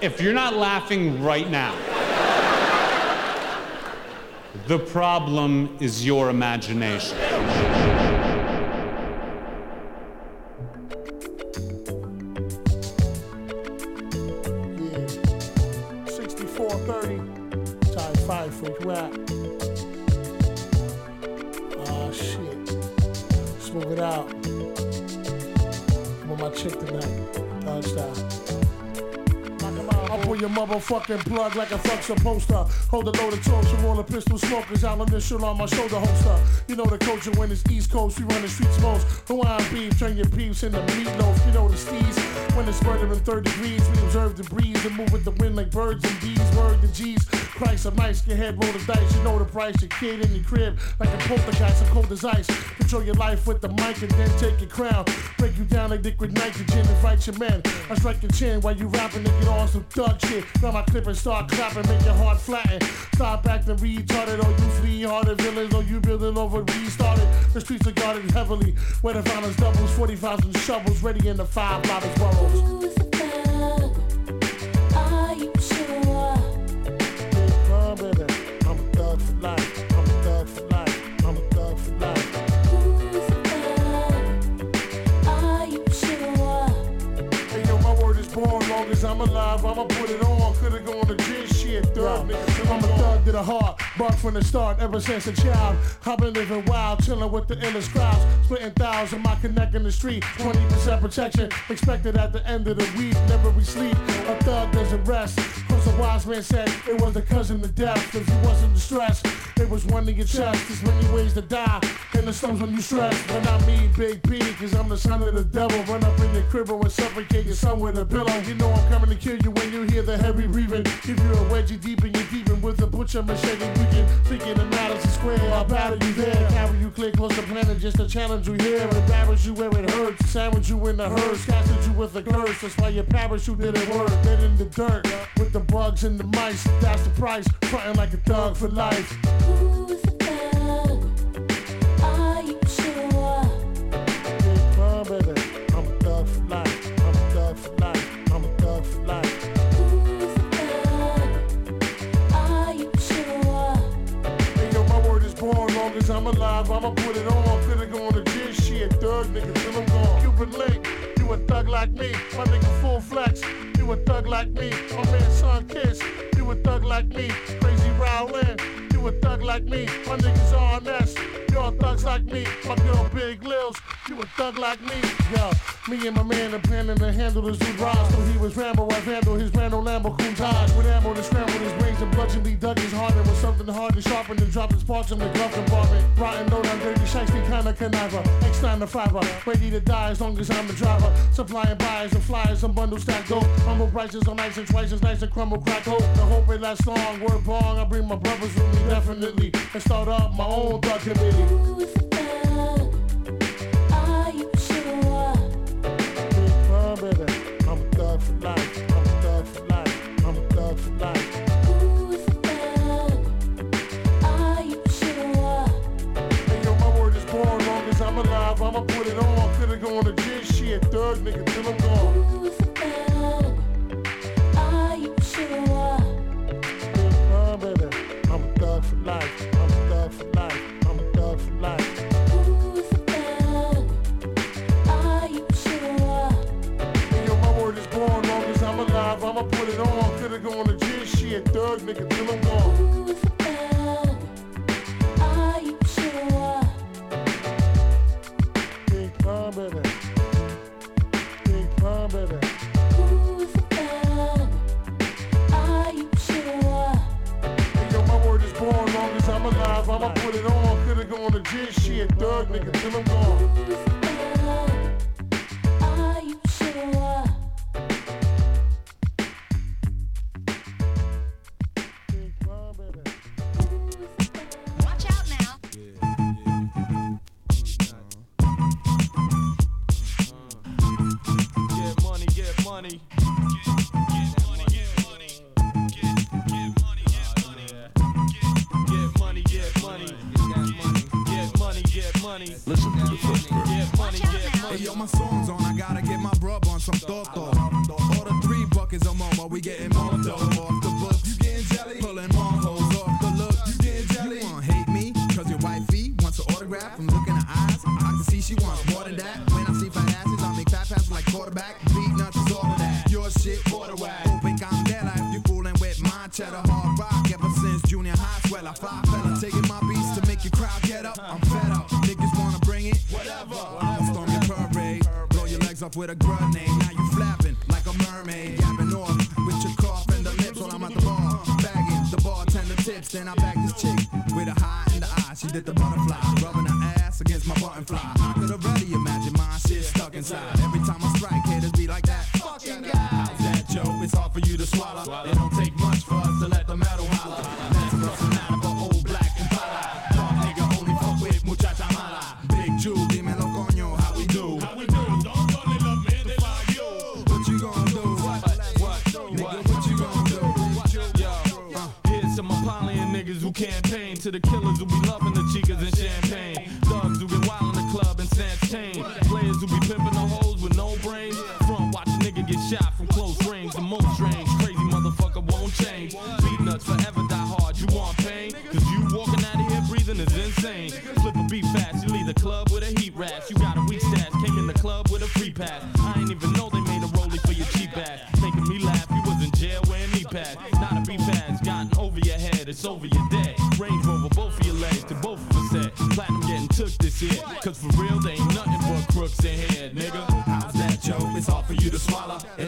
If you're not laughing right now, the problem is your imagination. Motherfucking plug like a fuck supposed to. Hold a loaded torch and roll a pistol smokers out initial on my shoulder holster. You know the culture when it's East Coast, we run the streets most. Hawaiian beef, turn your peeps into meatloaf. You know the steez. When it's murder in third degrees, we observe the breeze and move with the wind like birds and bees. Word the G's. Christ, I'm nice, get head, roll the dice. You know the price. Your kid in your crib, like a poltergeist, I'm cold as ice. Control your life with the mic and then take your crown. Break you down like liquid nitrogen, and invite your men. I strike your chin while you rapping and get on some thug shit. Grab my clip and start clapping, make your heart flatten. Stop acting retarded, or you flee hearted villains, or you building over restarted. The streets are guarded heavily, where the violence doubles, 45s and shovels, ready in the five loudest boroughs. Alive, I'ma put it on. Could've gone to jail shit, thug nigga. I'm a thug to the heart, buck from the start. Ever since a child, I've been living wild, chilling with the illest crowds, splitting thousands. My connect in the street, 20% protection expected at the end of the week. Never we sleep. A thug doesn't rest. Cause a wise man said it was the cousin to death. If you wasn't distressed, it was one in your chest. There's many ways to die. In the slums when you stress, but not me, Big B, cause I'm the son of the devil. Run up in your crib and suffocate your son with a pillow. You know I'm coming to kill you when you hear the heavy breathing. Give you a wedgie deep in your deepin' with a butcher machete. Can thinking the Madison Square. I'll battle you there. Carry you clear close to planet just to challenge you here. Embarrass you where it hurts. Sandwich you in the hearse. Casted you with a curse. That's why your parachute didn't work. Dead in the dirt with the bugs and the mice. That's the price. Frontin' like a thug for life. I'm alive, I'ma put it on. Could've gone to jail shit, thug nigga, till I'm gone. Cuban link, you a thug like me. My nigga full flex, you a thug like me. My man son kiss, you a thug like me. Crazy Rowland, you a thug like me. My niggas RNS, y'all thugs like me. My girl Big Lils, you a thug like me. Yo, me and my man planning to handle the zoo rise. So he was Rambo, I handle his Randall Lambo Countach. With ammo to scramble his brains and bludgeonly dug his heart in with hard and sharpened and dropped his parts in the glove compartment. Rotten note on dirty shiesty kinda conniver. X9 to 5 uh, ready to die as long as I'm the driver. Supplying buyers and flyers and bundles stacked dope. Humble prices on ice and twice as nice and crumble crack hope. The hope it lasts long, word bong. I bring my brothers with me definitely and start up my own thug committee. Thug nigga, till I'm gone. Big Pun, baby. Big Pun, baby. Hey yo, my word is born. Long as I'm alive, I'ma put it on. Could've gone to shit, thug nigga, till I'm gone. Insane. Flip a beat fast, you leave the club with a heat rash. You got a weak stash, came in the club with a free pass. I ain't even know they made a rollie for your cheap ass. Making me laugh, you was in jail wearing knee pads. Not a ass, gotten over your head, it's over your dead. Range Rover, both of your legs, to both of us said. Platinum getting took this year. Cause for real, they ain't nothing but crooks in here, nigga. How's that, Joe? It's hard for you to swallow. It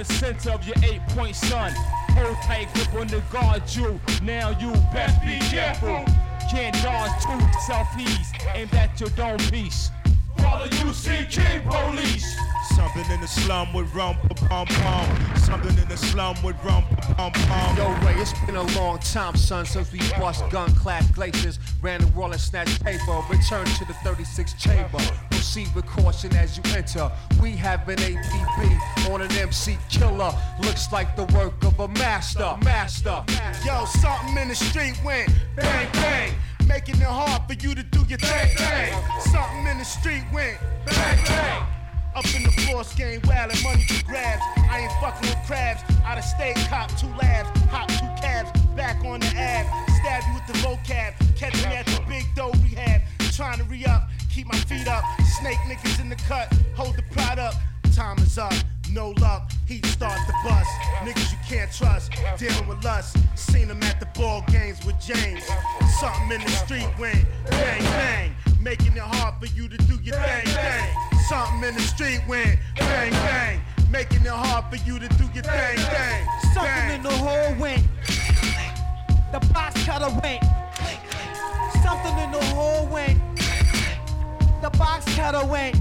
the center of your eight point sun. Hold tight grip on the guard you. Now you best be careful. Can't dodge two selfies. Aimed at your dome piece. Follow UCK police. Something in the slum with rum pum pum. Something in the slum with rum pum pum. Yo, Ray, it's been a long time, son, since we bust gun clad glaciers, ran the wall and snatched paper. Return to the 36 chamber. Proceed with caution as you enter. We have an APB on an MC killer. Looks like the work of a master. Master. Yo, something in the street went bang bang, making it hard for you to do your thing thing. Something in the street went bang bang. Up in the floors, game wild and money for grabs. I ain't fucking with crabs. Out of state, cop two labs, hop two cabs, back on the ab. Stab you with the vocab, catch me at the big dough rehab. Trying to re up, keep my feet up. Snake niggas in the cut, hold the pride up. Time is up, no luck, heat start the bus. Niggas you can't trust, dealing with lust. Seen them at the ball games with James. Something in the street went bang bang, making it hard for you to do your thing thing. Something in the street went bang bang, making it hard for you to do your thing thing. Something in the hole went. The box cutter went. Something in the hole went. The box cutter went.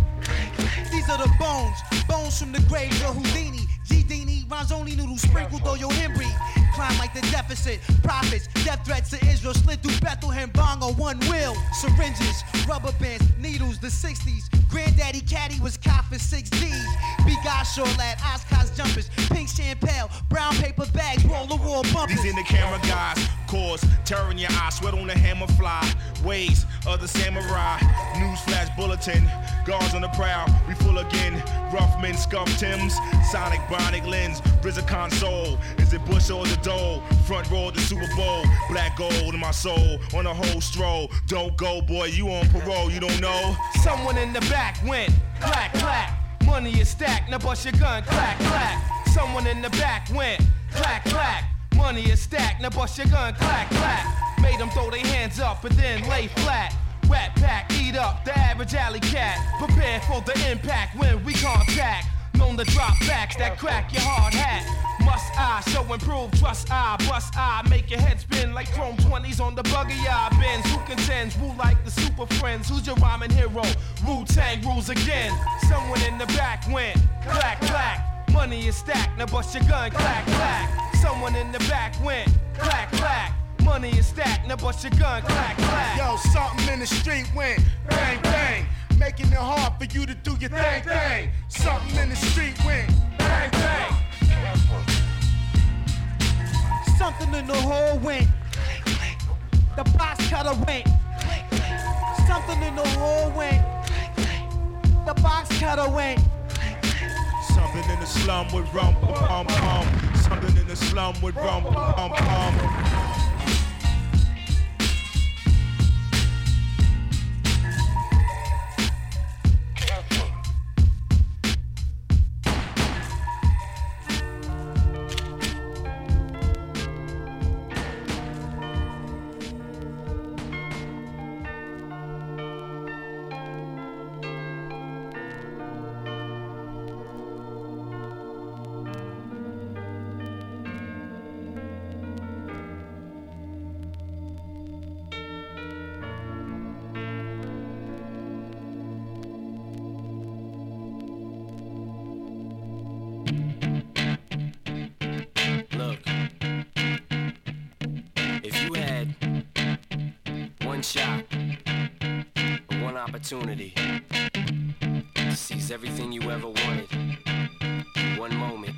These are the bones, bones from the grave of Houdini. G Dini, rhymes only noodles sprinkled on your Henry. Climb like the deficit, profits, death threats to Israel slid through Bethlehem bong on one wheel. Syringes, rubber bands, needles, the 60s. Granddaddy Caddy was cop for 6Ds. Bigasho lad, Oscars jumpers, pink champagne, brown paper bags, roll the wall bumpers. These in the camera guys, cause terror in your eyes, sweat on the hammer fly. Ways of the samurai, newsflash bulletin, guards on the prowl, we full again. Rough men, scuff Tims, Sonic Bionic lens, RZA console. Is it Bush or the Dole? Front row the Super Bowl, black gold in my soul, on a whole stroll. Don't go, boy, you on parole, you don't know. Someone in the back went clack clack. Money is stacked, now bust your gun, clack clack. Someone in the back went clack clack. Money is stacked, now bust your gun, clack, clack. Made them throw their hands up and then lay flat. Rat pack, eat up the average alley cat. Prepare for the impact when we contact. Known to drop backs that crack your hard hat. Must I show improve? Trust I, bust I, make your head spin like chrome 20s on the buggy eye bends. Who contends? Woo like the super friends. Who's your rhyming hero? Wu Tang rules again. Someone in the back went clack clack. Money is stacked, now bust your gun, clack clack. Someone in the back went clack clack. Money is stacked, now bust your gun, clack clack. Yo, something in the street went bang bang, making it hard for you to do your thing thing. Something in the street went bang bang. Something in the hole went. The box cutter went. Something in the hole went. The box cutter went. Something in the slum with rum pum pum. Something in the slum with rum pum pum. Opportunity to seize everything you ever wanted, in one moment,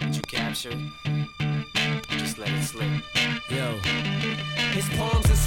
did you capture it? Just let it slip. Yo. His palms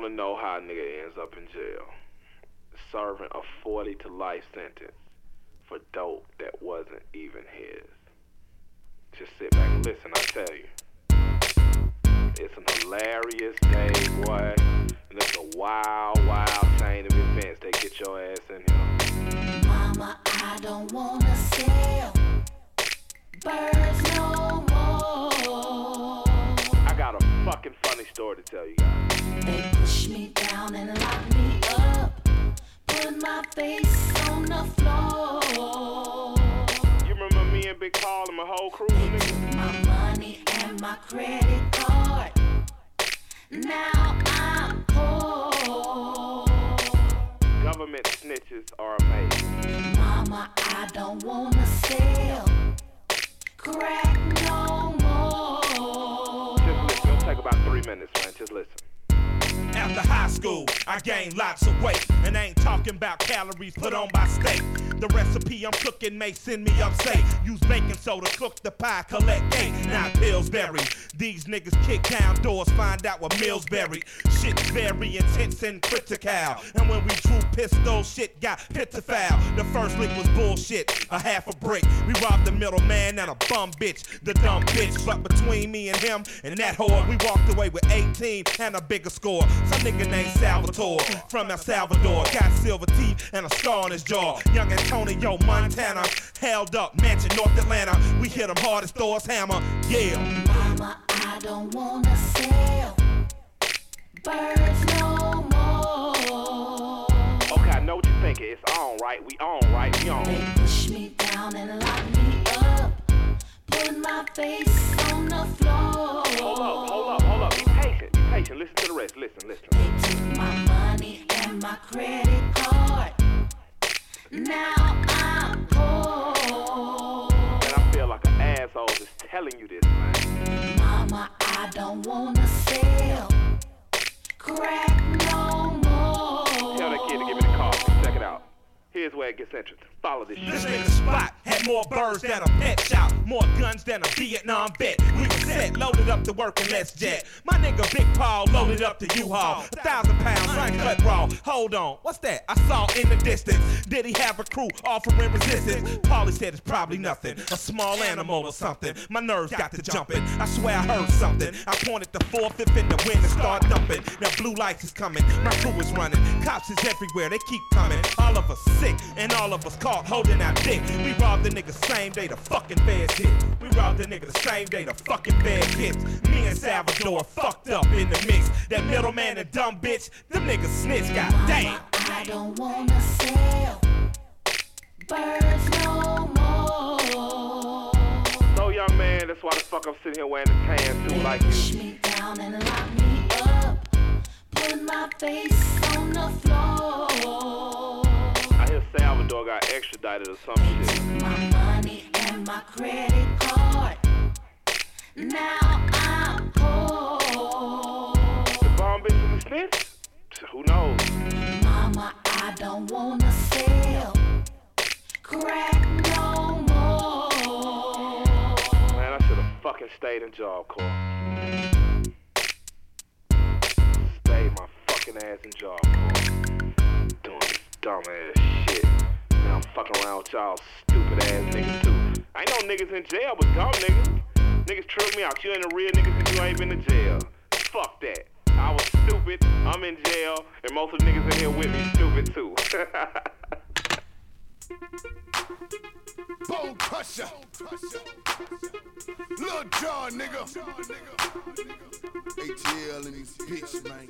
want to know how a nigga ends up in jail. Serving a 40 to life sentence for dope that wasn't even his. Just sit back and listen, I tell you. It's an hilarious day, boy. And it's a wild, wild chain of events that get your ass in here. Mama, I don't wanna sell birds no fucking funny story to tell you guys. They push me down and lock me up. Put my face on the floor. You remember me and Big Paul and my whole crew, nigga? My money and my credit card. Now I'm poor. Government snitches are amazing. Mama, I don't wanna sell crack no about three minutes, man. Just listen. After high school, I gained lots of weight. And I ain't talking about calories put on by steak. The recipe I'm cooking may send me upstate. Use baking soda, cook the pie, collect cake, not Pillsbury. These niggas kick down doors, find out what meals buried. Shit's very intense and critical. And when we drew pistols, shit got pitiful. The first lick was bullshit, a half a brick. We robbed the middleman and a bum bitch, the dumb bitch. But between me and him and that whore, we walked away with 18 and a bigger score. Some nigga named Salvatore from El Salvador. Got silver teeth and a scar on his jaw. Young Antonio Montana held up mansion North Atlanta. We hit him hard as Thor's hammer. Yeah. Mama, I don't wanna sell birds no more. Okay, I know what you're thinking. It's on, right? We on, right? We on. They push me down and lock me up. Put my face on the floor. Hold up, hold up, hold up. Be patient. Listen to the rest. Listen, listen. They took my money and my credit card. Now I'm poor. And I feel like an asshole just telling you this, man. Mama, I don't wanna sell crack no more. Tell that kid to give Here's where it gets interesting. Follow this shit. This nigga spot had more birds than a pet shop, more guns than a Vietnam vet. We was set, loaded up to work and let's jet. My nigga Big Paul loaded up to U-Haul, a thousand pounds uncut raw. Hold on, what's that? I saw in the distance. Did he have a crew offering resistance? Paulie said it's probably nothing, a small animal or something. My nerves got to jumping. I swear I heard something. I pointed the four fifth in the wind and start dumping. Now blue lights is coming, my crew is running. Cops is everywhere, they keep coming. All of us sick and all of us caught holding our dick. We robbed the nigga same day the fucking feds hit. We robbed the nigga the same day the fucking feds hit. Me and Salvador fucked up in the mix. That middleman and dumb bitch, them niggas snitch, god damn. I don't wanna sell birds no more. So, young man, that's why the fuck I'm sitting here wearing a tan suit like Push you. me down and lock me up. Put my face on the floor. Salvador got extradited or some shit. My money and my credit card. Now I'm poor. The bomb bitch and the snitch? Who knows? Mama, I don't wanna sell crack no more. Man, I should have fucking stayed in Job Corps. Stayed my fucking ass in Job Corps. Dumb ass shit. Now I'm fucking around with y'all stupid ass niggas too. I no niggas in jail, but dumb niggas. Niggas tripped me out. You ain't a real nigga cause you ain't been to jail. Fuck that. I was stupid. I'm in jail, and most of the niggas in here with me stupid too. Bone crusher. Lil Jon, nigga. ATL and these bitch, man.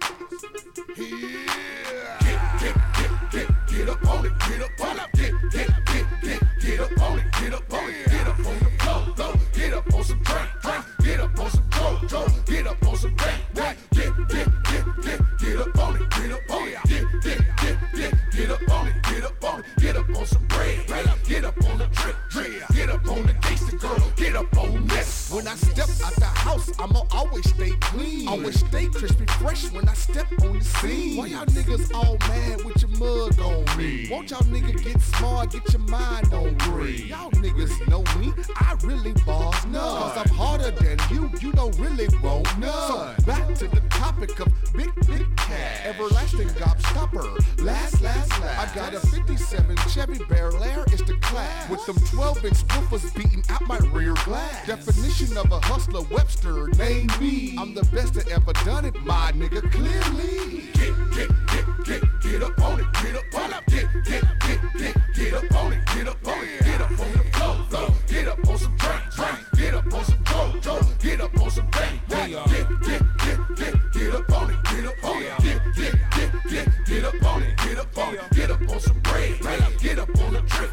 Yeah. Get, get, get, get, get up on it, get up on it. Get, get, get, get, get up on it, get up on it. Get up on the floor, floor. Get up on some drink, drink. Get up on some dope, dope. Get up on some bank, bank. Get, get, get, get, get up on it, get up on it. Get, get, get, get, get up on it, get up on it. Get up on some bread, bread. Get up on the drip, drip. Get up on the gangster girl. Get up on this. When I step out the house, I'ma always stay clean. Always stay crispy fresh when I step on the scene. Why y'all niggas all mad with your mug on me? Won't y'all niggas get smart, get your mind on green? Y'all niggas know me, I really boss nuts. Cause I'm harder than you, you don't really want none. So back to the topic of big, big cat. Everlasting gobstopper. Last, last. I got a 57 Chevy Bel Air, it's the class. With them 12 inch woofers beating out my rear glass. Definition of a hustler, Webster, name me. I'm the best that ever done it, my nigga, clearly. Get, get, get, get, get up on it, get up on it, get, get, get, get, get up on it, get up on it, get up on the floor, floor, get up on some drink, drink, get up on some dope, dope, get up on some bang, bang, get, get, get, get, get up on it, get up on it, get, get, get, get, get up on it, up on it, get up on some bread, bread, get up on the trip,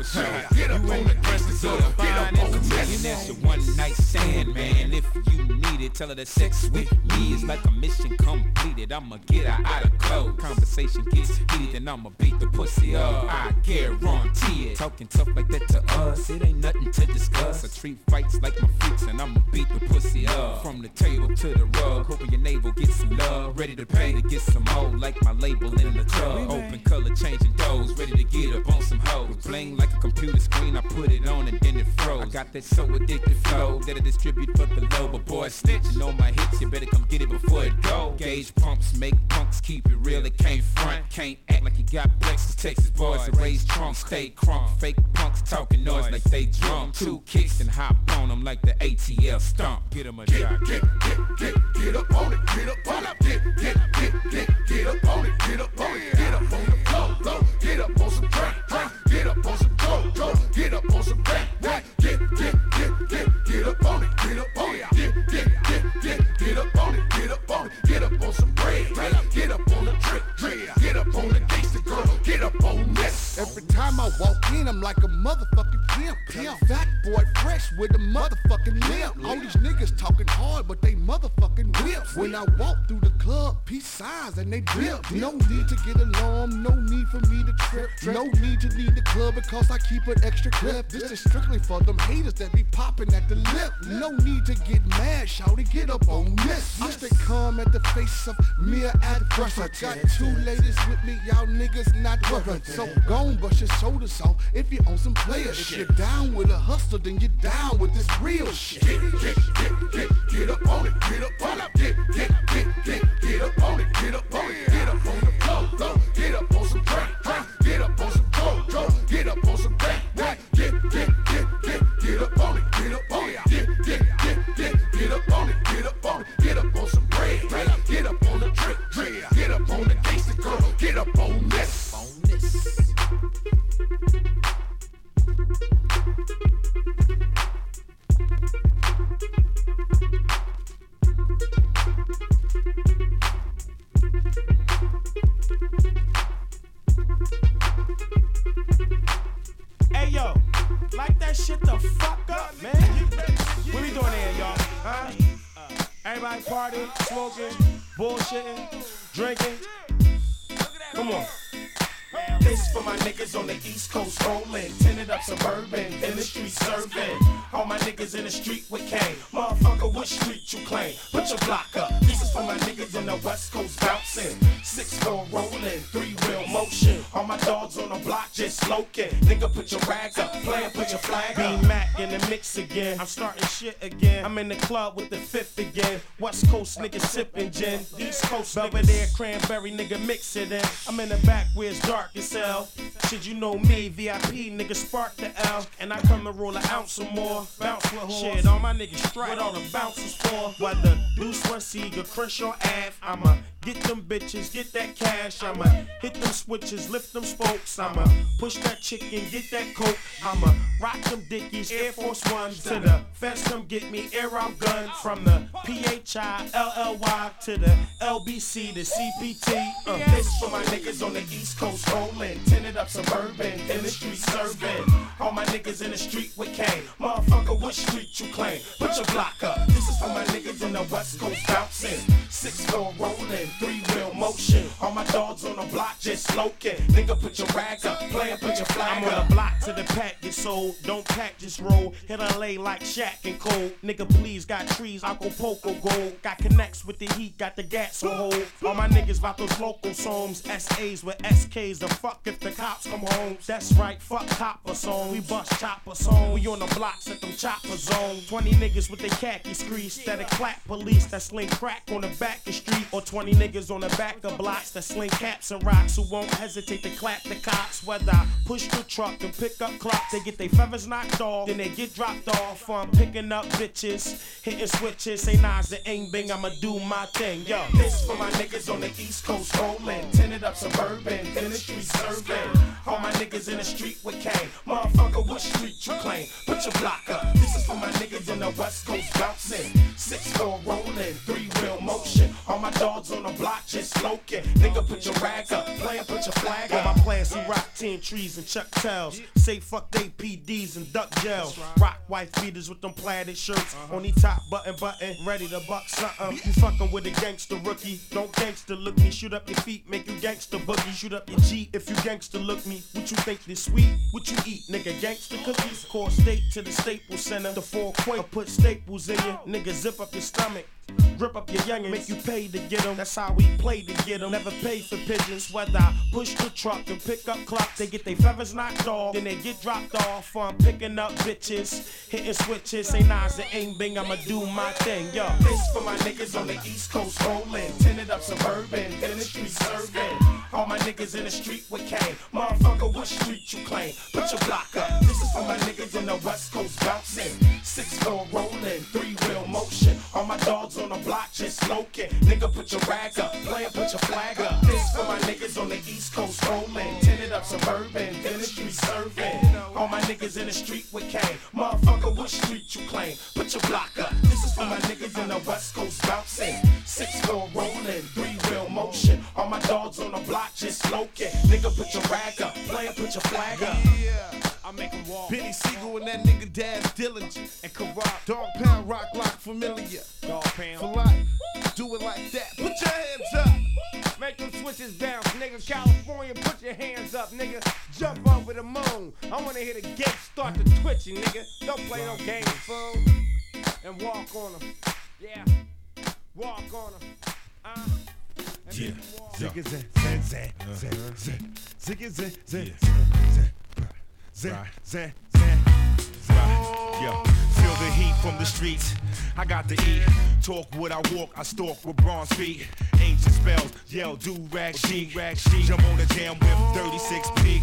get up on the gangsta girl, get up on the And mess. that's your one night stand, man. If you need it, tell her that sex with me is like a mission completed. I'ma get her out of clothes. Conversation gets heated, and I'ma beat the pussy up. I guarantee it. Talking tough like that to us, it ain't nothing to discuss. I treat fights like my freaks, and I'ma beat the pussy up. From the table to the rug, hoping your navel gets some love. Ready to pay to get some more, like my label in the tub. Open color, changing doors, ready to get up on some hoes. Bling like a computer screen, I put it on and then it froze. I got that so addictive flow that I distribute for the low. But boy, snitching on my hits, you better come get it before it go. Gauge pumps, make punks, keep it real, it can't front. Can't act like you got Texas, Texas boys that raise trunks, stay crunk. Fake punks talking noise like they drunk. Two kicks and hop on them like the ATL stomp. Get 'em a shot. Get, get, get, get up on it, get up on it, get, get, get, get, get up on it, get up on it, get up on the floor, floor, get up on some drink, drink, get up on some dope, dope, get up on some bang, bang, get, get, get, get, get up on it, get up on it, get, get, get, get, get up on it, get up on it, get up on some bread, bread, Every time I walk in, I'm like a motherfucking pimp, pimp, fat boy fresh with a motherfucking limp. All these niggas talking hard, but they motherfucking whips. When I walk through the club, peace signs and they dip. No need to get alarmed, no need for me to trip. No need to leave the club because I keep an extra clip. This is strictly for them haters that be popping at the lip. No need to get mad, shout get up on this. I stay calm at the face of mere adversity. Got two ladies with me, y'all niggas not worth So gon' bust your shoulders off if you on some player shit. If you're down with a hustle, then you're down with this real shit. Get, get, get, get, get up on it, get up on it, get, get, get, get, get up on it, get up on it, get up on the floor, floor, get up on some drink, drink, get up on some dope, dope, get up on some bang, bang, get, get, get, get, get up on it, get up on it, get, get, get, get, get up on it, get up on it, get up on some bread, bread, get up on the trick, trick, get up on the gangster girl, get up on this, that shit the fuck up, man. What we doing here, y'all? Huh? Everybody partying, smoking, bullshitting, drinking. Come on. This for my niggas on the East Coast rolling, tinted up suburban, in the street serving. All my niggas in the street with cane. Motherfucker, what street you claim? Put your block up. This is for my niggas in the West Coast bouncing. Six four rolling, three wheel motion. All my dogs on the block just smoking. Nigga, put your rags up. Player, put your flag up. Bean Mac in the mix again. I'm starting shit again. I'm in the club with the fifth again. West Coast niggas sipping gin. East Coast Belvedere cranberry nigga mix it in. I'm in the back where it's dark as hell. Shit, you know me, VIP nigga spark the L. And I come to roll an ounce or more. Bounce with horse. Shit, all my niggas strike. What all the bouncers for? Whether Deuce Westseager, Crenshaw Ave, I'ma get them bitches, get that cash. I'ma hit them switches, lift them spokes. I'ma push that chicken, get that coke. I'ma rock them dickies, Air Force Ones. To the feds come get me, air out gun. From the PHI, LLY to the LBC, the CPT. Uh, this for my niggas on the East Coast rolling. Tinted up suburban, in the street serving. All my niggas in the street with cane. Motherfucker, what street you claim? Put your block up. This is for my niggas in the West Coast bouncing. Six four rolling, three wheel motion. All my dogs on the block just smoking. Nigga, put your rags up. play Player, put your flag I'm on the block to the pack, get sold. Don't pack, just roll. Hit LA like Shaq and Cole. Nigga, please, got trees, Acapulco gold. Got connects with the heat, got the gas on hold. All my niggas about those local songs. SAs with SKs. Fuck if the cops come home. That's right, fuck copper song. We bust chopper song. We on the blocks at them chopper zone. 20 niggas with their khaki screech. That a clap police that sling crack on the back of street. Or 20 niggas on the back of blocks that sling caps and rocks who won't hesitate to clap the cops. Whether I push the truck and pick up clocks, they get their feathers knocked off, then they get dropped off. from picking up bitches, hitting switches. Say Nas the aim bing, I'ma do my thing. Yo, this for my niggas on the East Coast rolling, tinted up suburban, in the serving. All my niggas in the street with cane. Motherfucker, what street you claim? Put your block up. This is for my niggas in the West Coast bouncing. Six four rolling, three wheel motion. All my dogs on the block just smoking. Nigga, put your rag up. Player, put your flag up. All my plans, see rock ten trees and Chuck Tails. Say fuck they PDs and duck gels. Rock white beaters with them plaided shirts. Uh-huh. On Only top button button, ready to buck something. You fucking with a gangster rookie. Don't gangster look me. Shoot up your feet, make you gangster boogie. Shoot up your G if you gangster look me. What you think this sweet? What you eat, nigga? Gangster cookies. Core state to the Staples Center. The four quake, I put staples in you. Nigga, zip up your stomach. Rip up your youngin', make you pay to get 'em. That's how we play to get 'em. Never pay for pigeons. Whether I push the truck and pick up clocks, they get their feathers knocked off, then they get dropped off. I'm picking up bitches, hitting switches. Say Nas, it ain't bing, I'ma do my thing. Yo, this for my niggas on the East Coast rolling, tinted up suburban, in the street serving. All my niggas in the street with cane. Motherfucker, what street you claim? Put your block up. This is for my niggas in the West Coast bouncing. Six four rolling, three wheel motion. All my dogs on the block just smoking. Nigga, put your rag up. Player, put your flag up. This for my niggas on the East Coast rolling. Tinted up suburban, street serving. All my niggas in the street with cane. Motherfucker, what street you claim? Put your block up. This is for my niggas in the West Coast bouncing. Six four rolling, three wheel motion. All my dogs on the block just smoking. Nigga, put your rag up. Player, put your flag up. I make him walk. Benny Siegel and that nigga Daz Dillinger. And Karak. Dog Pound Rock Lock Familiar. Dog Pound. For life. Do it like that. Put your hands up. Make them switches bounce, nigga. California, put your hands up, nigga. Jump over the moon. I wanna hear the gate start to twitching, nigga. Don't play no games, fool. And walk on them. Yeah. Walk on them. Uh. and Yeah. make 'em walk. Zig zig zig zig zig zig zig zig zig zig zig zig Yo, feel the heat from the streets. I got to eat. Talk what I walk, I stalk with bronze feet. Spells, yell, do rag chic, rag chic. Jump on the jam with 36 peak.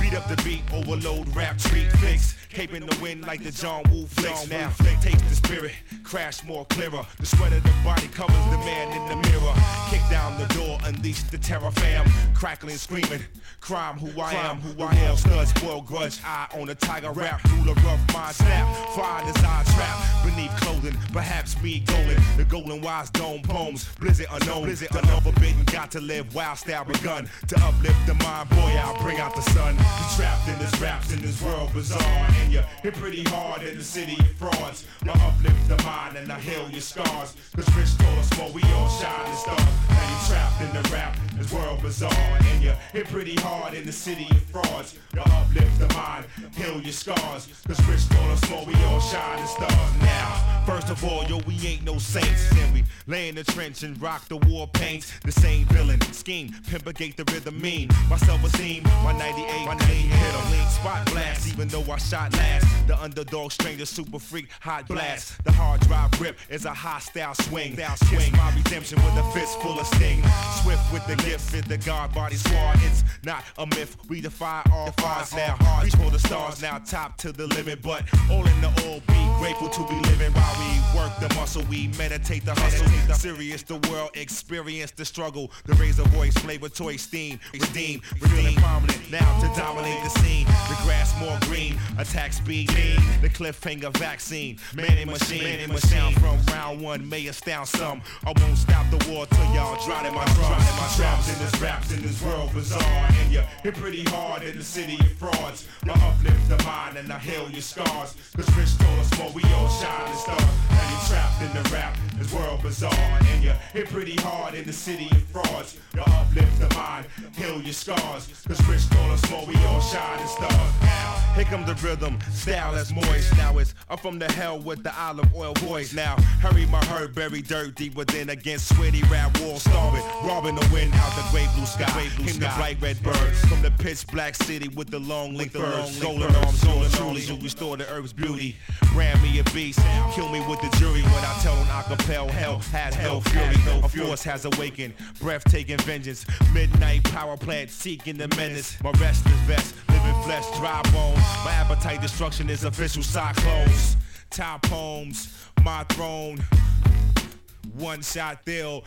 Beat up the beat, overload rap treat fix. Cape in the wind like the John Woo flicks. Now taste the spirit, crash more clearer. The sweat of the body covers the man in the mirror. Kick down the door, unleash the terror fam. Crackling, screaming, crime who I am, who I am. Studs, spoil grudge, eye on a tiger rap. Ruler rough mind snap, fire desire trap. Beneath clothing, perhaps me golden. The golden wise dome poems, blizzard unknown. Blizzard unknown, forbidden, got to live wild style begun. To uplift the mind, boy, I'll bring out the sun. You're trapped in this raps in this world bizarre. And you hit pretty hard in the city of frauds. I uplift the mind and I heal your scars. Cause Rich us more, we all shining stars. Now you're trapped in the rap, this world bizarre. And you hit pretty hard in the city of frauds. I uplift the mind, heal your scars. Cause Rich us more, we all shining stars. Now, first of all, yo, we ain't no saints. And we lay in the trench and rock the war The same villain, scheme, pimpagate the rhythm mean. My self-esteem, my 98, my name hit a lean spot blast. Even though I shot last, the underdog stranger, super freak, hot blast. The hard drive rip is a hostile swing. Kiss my redemption with a fist full of sting. Swift with the gift, fit the guard body squad. It's not a myth, we defy all odds now. Reach for the stars now, top to the limit. But all in the all, be grateful to be living while we work the muscle. We meditate the hustle. The Serious the world, experience the struggle. The razor voice, flavor, toy, steam, redeem, redeem, prominent now to dominate the scene. The grass more green, attack speed lean. The cliffhanger vaccine, man and machine, man and machine. From round one may astound some. I won't stop the war till y'all drown in my drums. My traps in this raps in this world bizarre, and you hit pretty hard in the city of frauds. I uplift the mind and I heal your scars. Cause Rich told us more, we all shine shining stars. Now you trapped in the rap, this world bizarre. And you hit pretty hard in the city of frauds. You uplift the mind, heal your scars. Cause rich, tall, or small, we all shine and stars. Now, here come the rhythm, style that's moist. Now it's up from the hell with the olive oil voice. Now, hurry my herd, bury dirt deep within against sweaty rap wall starving. Robbing the wind out the great blue sky. Great blue Came the bright red birds from the pitch black city with the long link birds. Golden arms, golden truly to restore the earth's beauty. Brand me a beast, kill me with the jury when I tell them acapella. Hell has hell fury, a force has awakened. Breathtaking vengeance, midnight power plant seeking the menace. My restless vest, living flesh, dry bones. My appetite destruction is official cyclones. Top homes, my throne. One shot deal.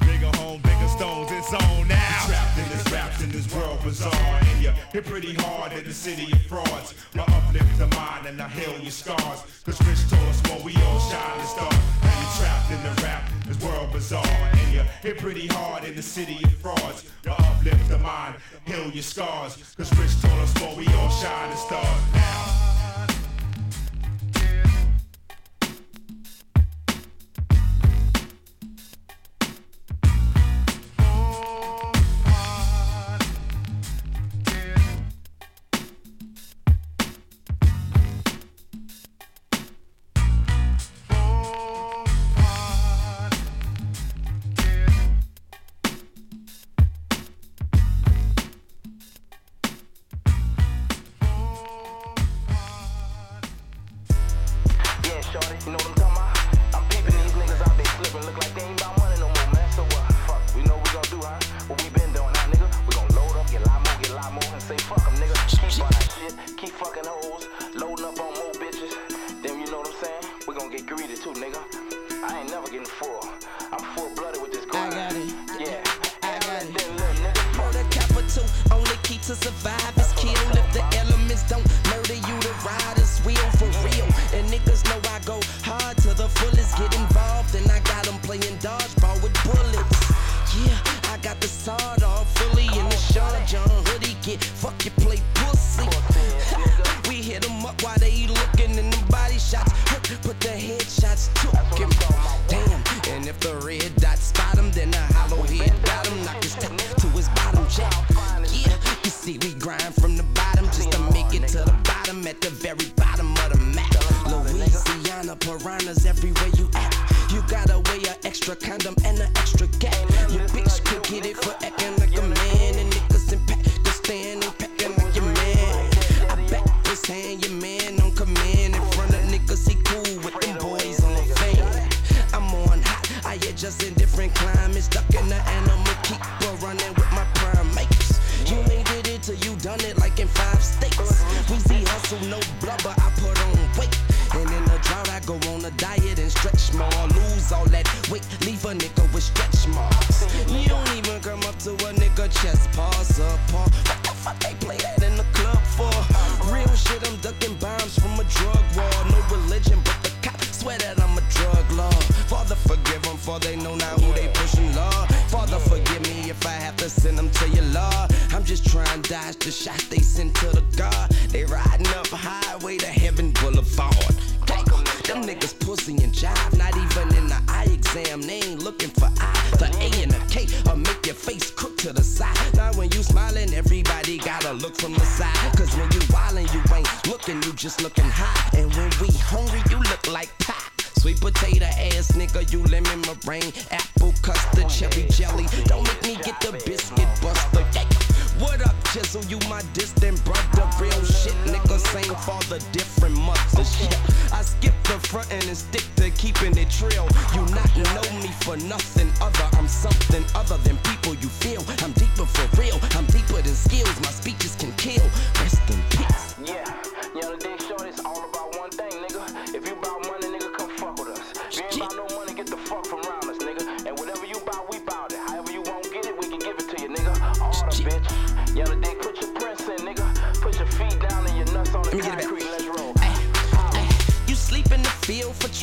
Bigger home, bigger stones, it's on now. Trapped in this raps in this world bizarre. And you hit pretty hard in the city of frauds. I uplift the mind and I heal your scars. Cause Rich told us more, we all shine and star. Now you trapped in the world bizarre. And you hit pretty hard in the city of frauds. I uplift the mind, heal your scars. Cause Rich told us more, we all shine and stars. Now.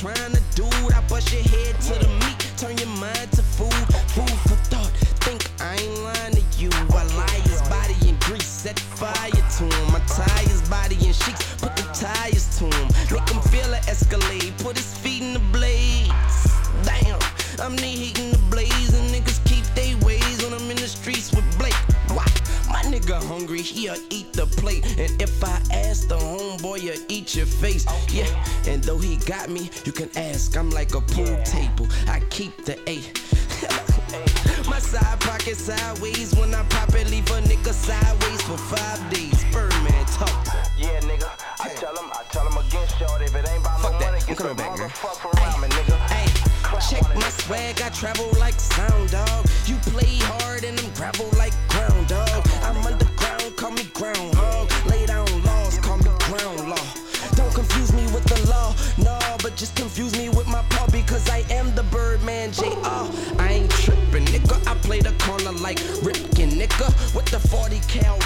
Trying to do it. I bust your head to the meat, turn your mind to food. Food for thought. Think I ain't lying to you. I lie his body in grease, set fire to him. I tie his body in sheets, put the tires to him. Make him feel an escalade, put his feet in the blades. Damn. I'm the heat and the blaze, and niggas keep they ways when I'm in the streets with Blake. Why? My nigga hungry, he'll eat the plate. And if I ask the homeboy, he'll eat your face. Yeah, though he got me, you can ask. I'm like a pool table. I keep the A. My side pocket sideways when I pop it, leave a nigga sideways for five days. Birdman talk. Yeah, nigga. I tell him, I tell him again, short. If it ain't about Fuck no that. money, get the back, girl. motherfuck from around me, nigga. Check my swag, I travel like sound dog. Like Ripken, nigga. With the 40 cal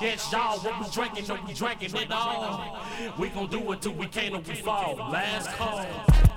It's y'all, what we drinking, don't be drinking it all. We gon' do it till we can't or we fall. Last call.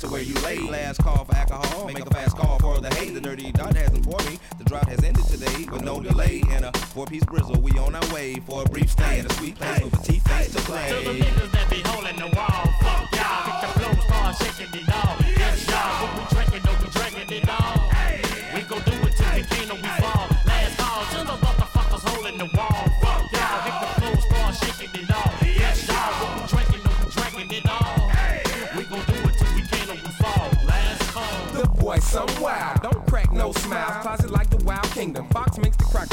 To where you lay. Last call for alcohol, make a fast call for the hay. The dirty dot has informed me the drought has ended today with no delay. And a four-piece brizzle, we on our way for a brief stay at a sweet place with petite face to play. To the niggas that be holding the wall. Fuck y'all, hit the flow, start shaking it all. Yes, y'all,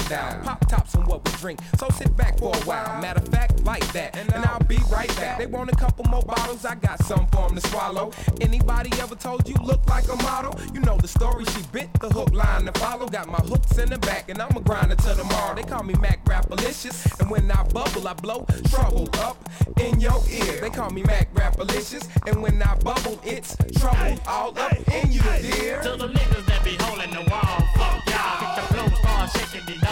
the crocodile. Pop tops on what we drink. So sit back for a while. Matter of fact, like that. And I'll be right back. They want a couple more bottles. I got some for 'em to swallow. Anybody ever told you look like a model? You know the story. She bit the hook line to follow. Got my hooks in the back and I'ma grind it till tomorrow. They call me Mac Rapalicious. And when I bubble, I blow trouble up in your ear. They call me Mac Rapalicious. And when I bubble, it's trouble all up in you, dear. To the niggas that be holding the wall. Fuck y'all, hit the flow, start shaking it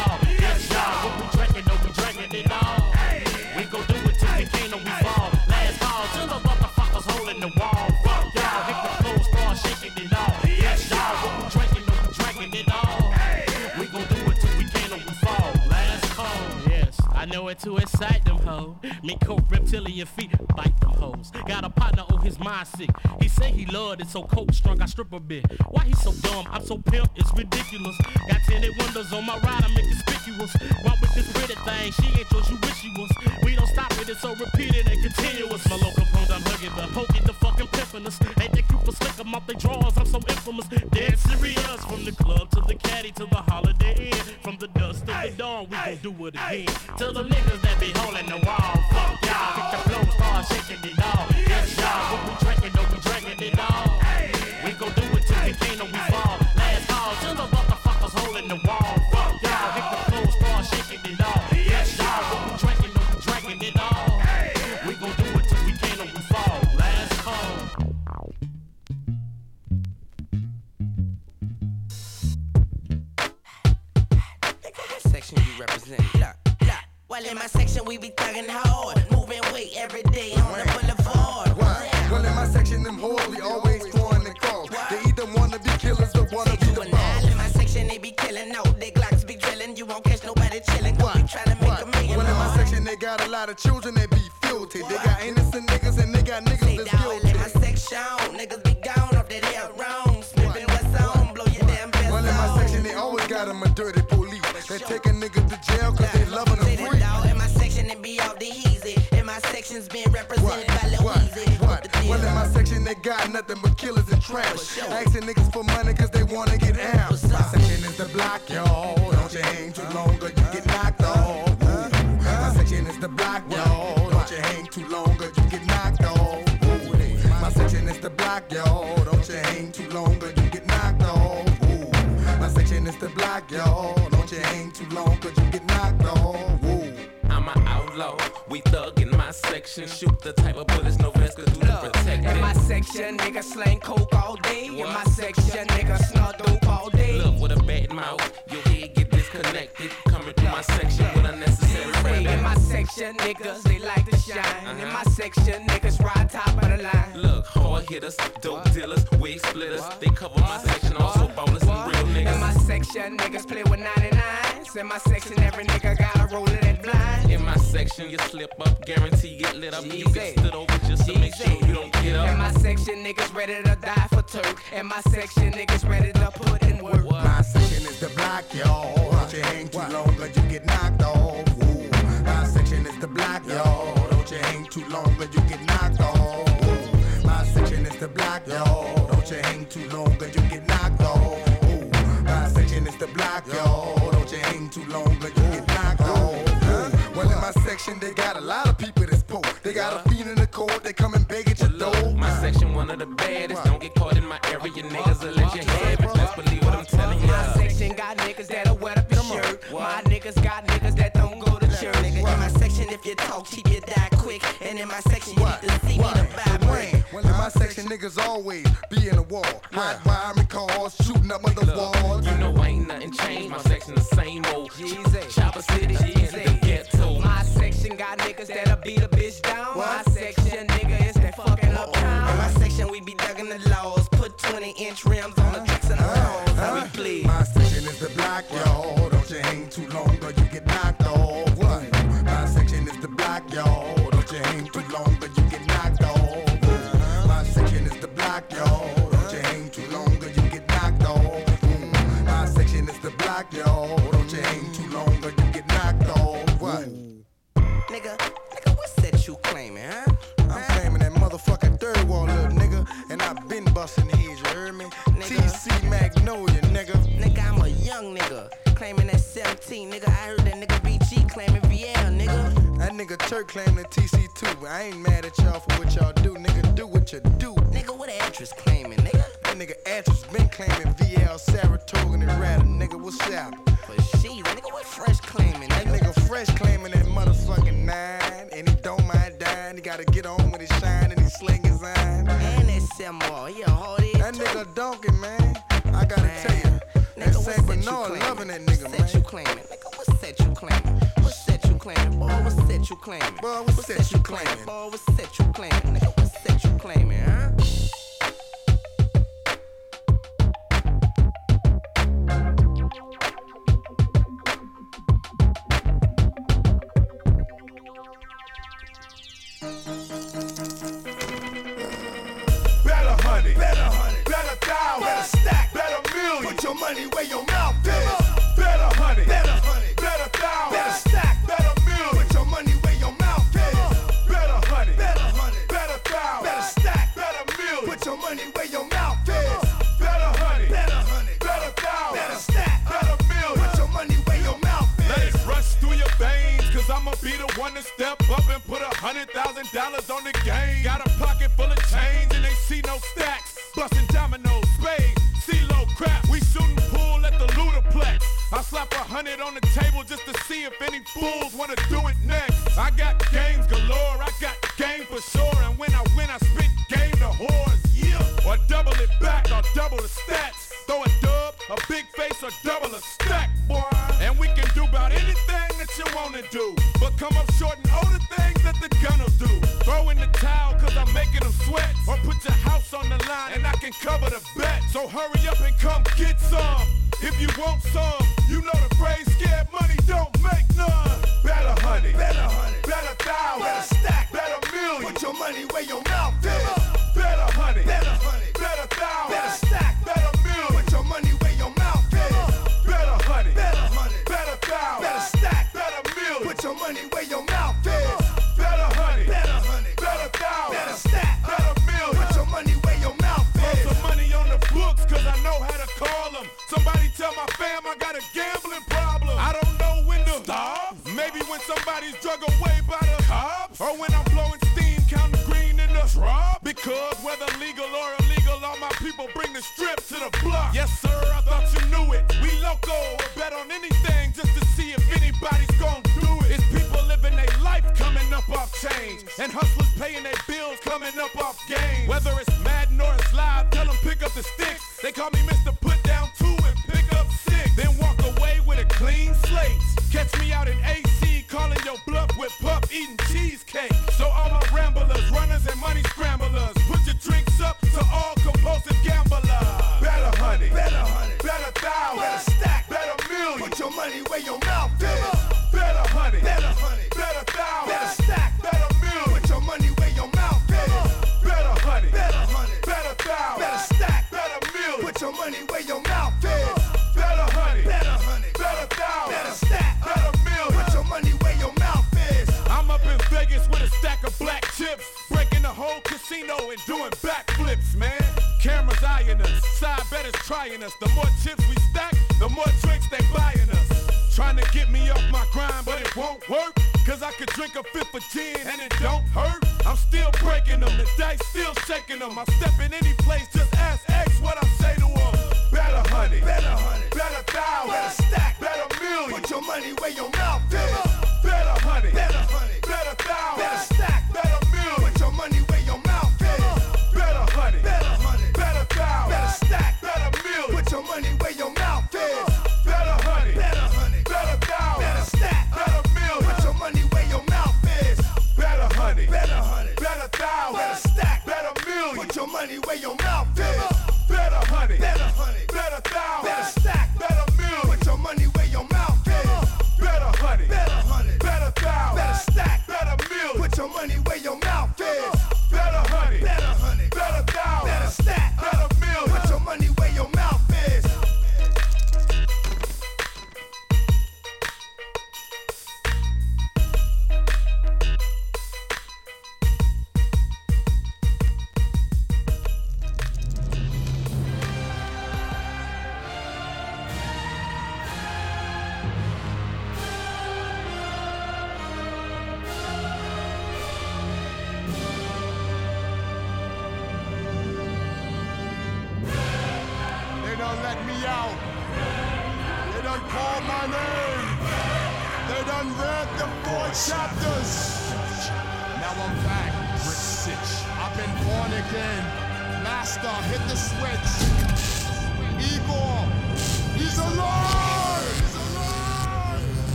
know it to excite them hoes. Me coat reptilian feet, bite them hoes. Got a partner on his mind sick. He say he loved it so coke strung, I strip a bit. Why he so dumb? I'm so pimp, it's ridiculous. Got tinted windows on my ride, I'm inconspicuous. Run with this pretty thing, she ain't yours, you wish she was. We don't stop it, it's so repeated and continuous. My local phones, I'm hugging the poking the fucking pimping us. Ain't they cute for slick 'em off they drawers, I'm so infamous. Dead serious, from the club to the caddy to the holiday inn. From the dust to the dawn, we gon' do it again. To the niggas that be holding the wall. Fuck y'all, hit the flow, start shaking it all. Yes, y'all, what we While in my section we be thugging hard, moving weight every day on the boulevard. Why? Well, in my section, them hoes be always throwing the calls. They either wanna be killers or wanna be the boss. In my section they be killing, no, they glocks be drilling. You won't catch nobody chilling. Go be trying to make a million. Well, in my section, they got a lot of children that be filthy. They got innocent they got nothing but killers and trash. Asking niggas for money cause they wanna get out. My section is the block, y'all. Don't you hang too long or you get knocked off. My section is the block, y'all. Don't you hang too long or you get knocked off. My section is the block, y'all. Don't you hang too long or you get knocked off. My section is the block, y'all. Don't you hang too long or you get knocked off. Ooh. I'm an outlaw. We thug in my section. Shoot the type of bullets no vest could do to protect In my section, nigga slang coke all day. In my section, nigga snort dope all day. Look with a bad mouth, your head get disconnected. Coming through my section with unnecessary Say, in my section, niggas, they like to shine. In my uh-huh. section, niggas ride top of the line. Look, hard hitters, dope dealers, wig splitters. They cover my section, also ballers and real niggas. In my section, niggas play with 99s. In my section, every nigga got a roll of that blind. In my section, you slip up, guarantee get lit up. You get stood over just to make sure you don't get up. In my section, niggas ready to die for Turk. In my section, niggas ready to put in work. My section is the block, y'all. Don't you hang too long or you get knocked off. Ooh. My section is the block, y'all. Don't you hang too long or you get knocked off. Ooh. My section is the block, y'all. Don't you hang too long or you get knocked off. Ooh. My section is the block, y'all. Section, they got a lot of people that's poor. They got a fiend in the cold, they come and beg at your door. My section, one of the baddest. Don't get caught in my area, niggas will let you have it. Best believe what I'm telling you. My section got niggas that'll wear up your shirt. My niggas got niggas that don't go to church. Nigga, in my section, if you talk cheap, you die quick. And in my section, you need to see me to buy bread. Well, in my section, niggas always be in the wall. Hot wiring cars, shooting up on the wall. You know ain't nothing changed. My section the same old. Chopper City section got niggas that'll beat a bitch down. My section, nigga, is that fucking In uptown. my section, we be dugging the laws. Put 20 inch rims on the trucks and the uh, hoes. How we uh. plead. My section is the block, y'all. I've busting heads, you heard me? TC Magnolia, nigga. Nigga, I'm a young nigga. Claiming that 17, nigga. I heard that nigga BG claiming VL, nigga. That nigga Turk claiming TC2, but I ain't mad at y'all for what y'all do. Nigga, do what you do. Nigga, what actress claiming, nigga? That nigga actress been claiming VL, Saratoga, and Rata. Nigga, what's up? But she's nigga, what fresh claiming, That nigga? nigga fresh claiming that motherfucking nine, and he don't mind dying. He gotta get on with his shine and he sling. That Samuel, he a hard head. That nigga donkey, man. I gotta tell you. That Nigga, what St. you Bernard claiming? loving that nigga, What set you claiming? Nigga, what set you claiming? What set you claiming? Boy, what set you claiming? Boy, what set you claiming? Boy, what set you claiming? Nigga, what set you claiming, huh? Money where your mouth is.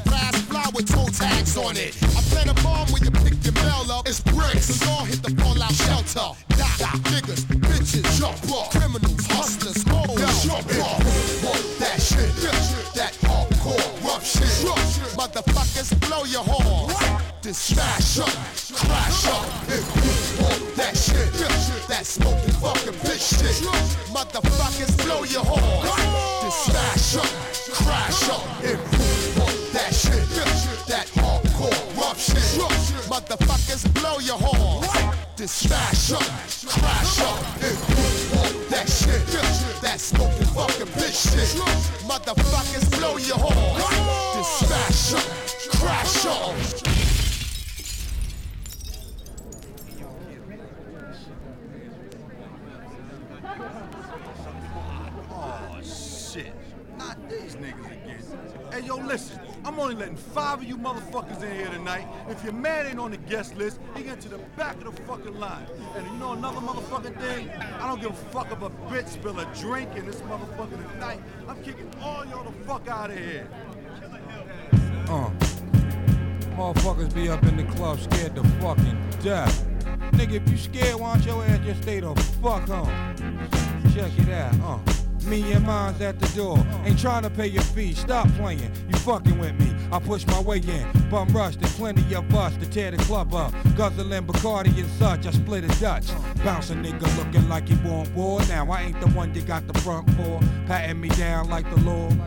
It. Paragraphs fly with toe tags on it. I plant a bomb when you pick your mail up. It's bricks. So y'all hit the fallout shelter. Die, die, niggas, bitches, jump up. Criminals, hustlers, hoes, jump up. Work that shit, that hardcore rough shit. Motherfuckers blow your horn. This smash up, crash up. If you want that shit, that smoking fucking bitch shit. Motherfuckers blow your horn. Smash up, crash up. You want that shit, that smoking fucking bitch shit. Motherfuckers blow your horn. This smash up, crash up. Oh shit. Not these niggas again. Hey yo, listen. I'm only letting five of you motherfuckers in here tonight. If your man ain't on the guest list, he get to the back of the fucking line. And you know another motherfucking thing? I don't give a fuck if a bitch spill a drink in this motherfucker tonight. I'm kicking all y'all the fuck out of here. Uh. Motherfuckers be up in the club scared to fucking death. Nigga, if you scared, why don't your ass just stay the fuck home? Check it out, uh. Me and mine's at the door. Ain't trying to pay your fee. Stop playing. You fucking with me. I push my way in. Bum rush. There's plenty of us to tear the club up. Guzzling Bacardi and such. I split a Dutch. Bounce a nigga looking like he want war. Now I ain't the one you got the front for. Patting me down like the Lord.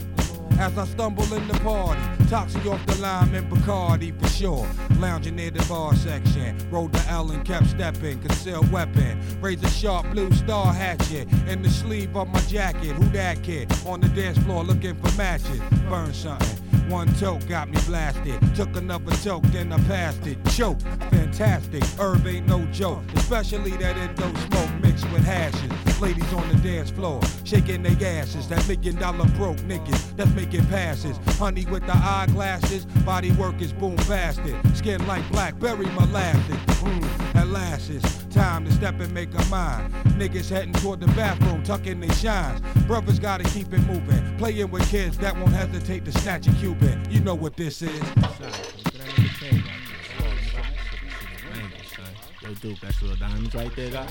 As I stumble in the party, Toxie off the lime and Bacardi for sure. Lounging near the bar section, rolled the L and kept stepping, concealed weapon. A sharp blue star hatchet in the sleeve of my jacket. Who that kid? On the dance floor looking for matches. Burn something. One toke got me blasted. Took another toke, then I passed it. Choke, fantastic. Herb ain't no joke. Especially that Indo smoke mixed with hashes. Ladies on the dance floor, shaking their asses. That million dollar broke niggas that's making passes. Honey with the eyeglasses, body work is boom bastard. Skin like blackberry molasses. Mmm, at last it's time to step and make a mind. Niggas heading toward the bathroom, tucking their shines. Brothers gotta keep it moving. Playing with kids that won't hesitate to snatch a Cuban. You know what this is. Yo, Duke, that's real diamonds right there, guys.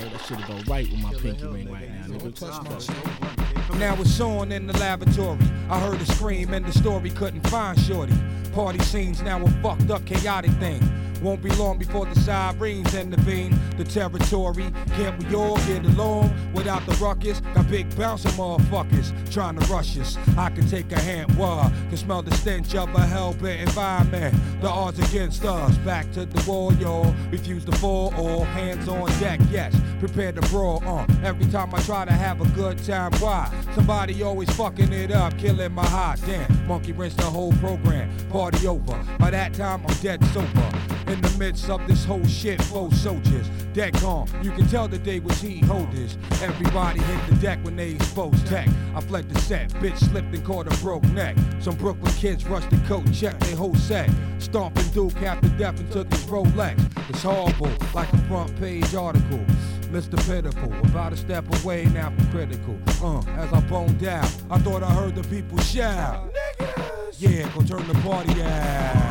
Yo, that shit'll go right with my pinky ring right now, nigga. Now it's on in the lavatory. I heard a scream and the story couldn't find Shorty. Party scenes now a fucked up, chaotic thing. Won't be long before the sirens intervene. The territory, can't we all get along without the ruckus? Got big bouncing motherfuckers trying to rush us. I can take a hand, wah, can smell the stench of a hell-bent environment. The odds against us, back to the wall, y'all. Refuse to fall, all hands on deck, yes. Prepare to brawl, uh. Every time I try to have a good time, why? Somebody always fucking it up, killing my heart. Damn, monkey rinse the whole program. Party over. By that time, I'm dead sober. In the midst of this whole shit, four soldiers, dead gone. You can tell that they was heat holders. Everybody hit the deck when they exposed tech. I fled the set, bitch slipped and caught a broke neck. Some Brooklyn kids rushed the coat, checked their whole set. Stomping Duke to death and took his Rolex. It's horrible, like a front page article. Mr. Pitiful, about a step away now from critical. Uh, as I boned out, I thought I heard the people shout. Niggas! Yeah, go turn the party out.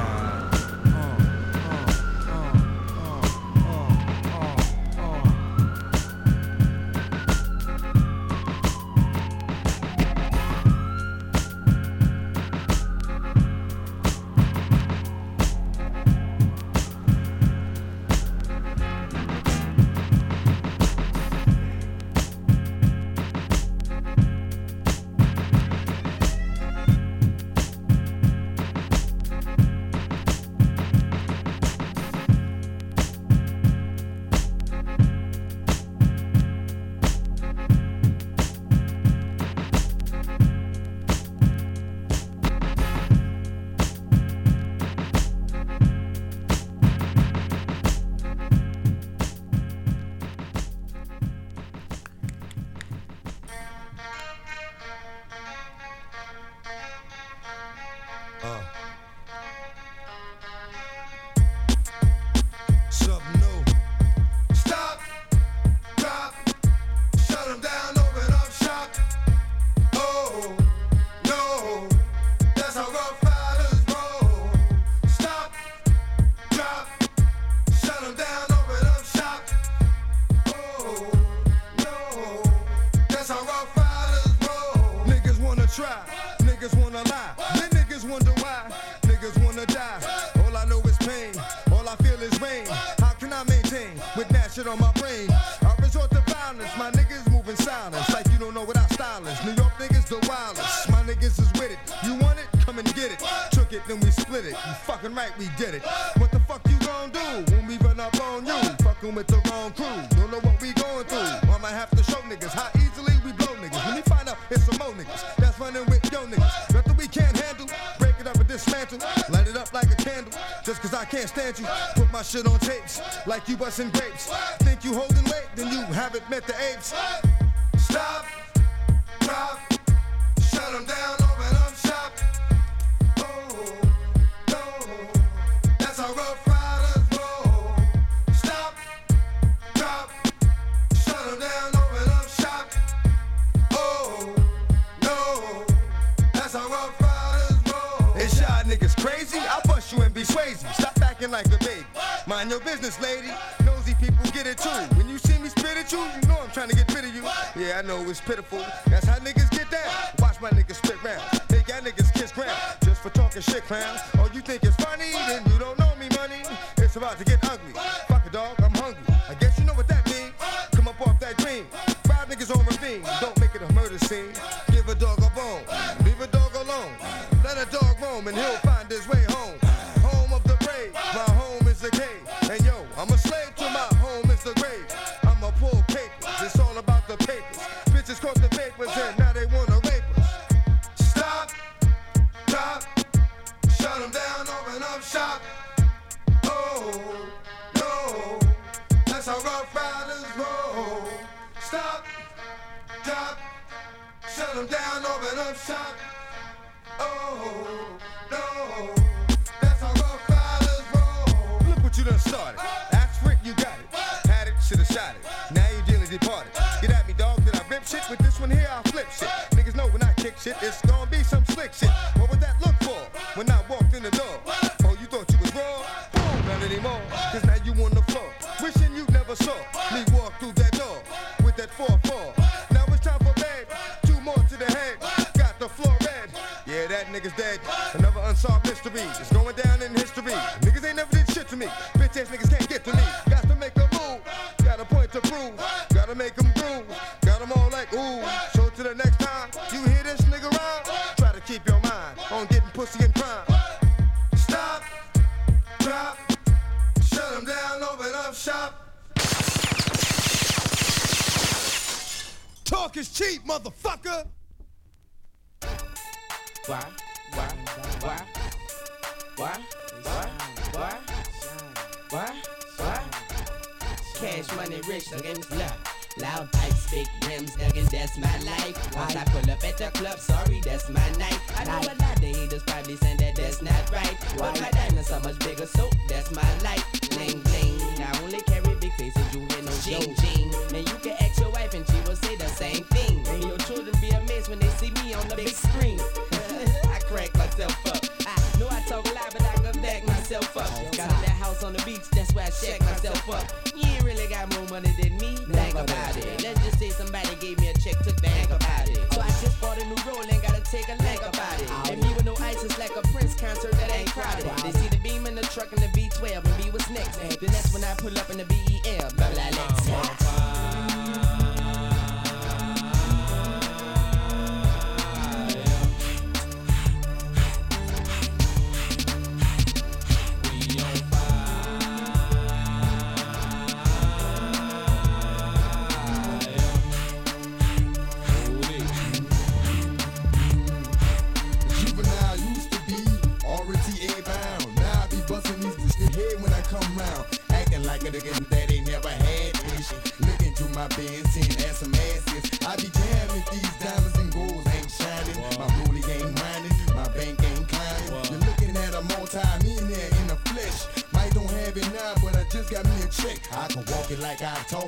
Fuck a dog,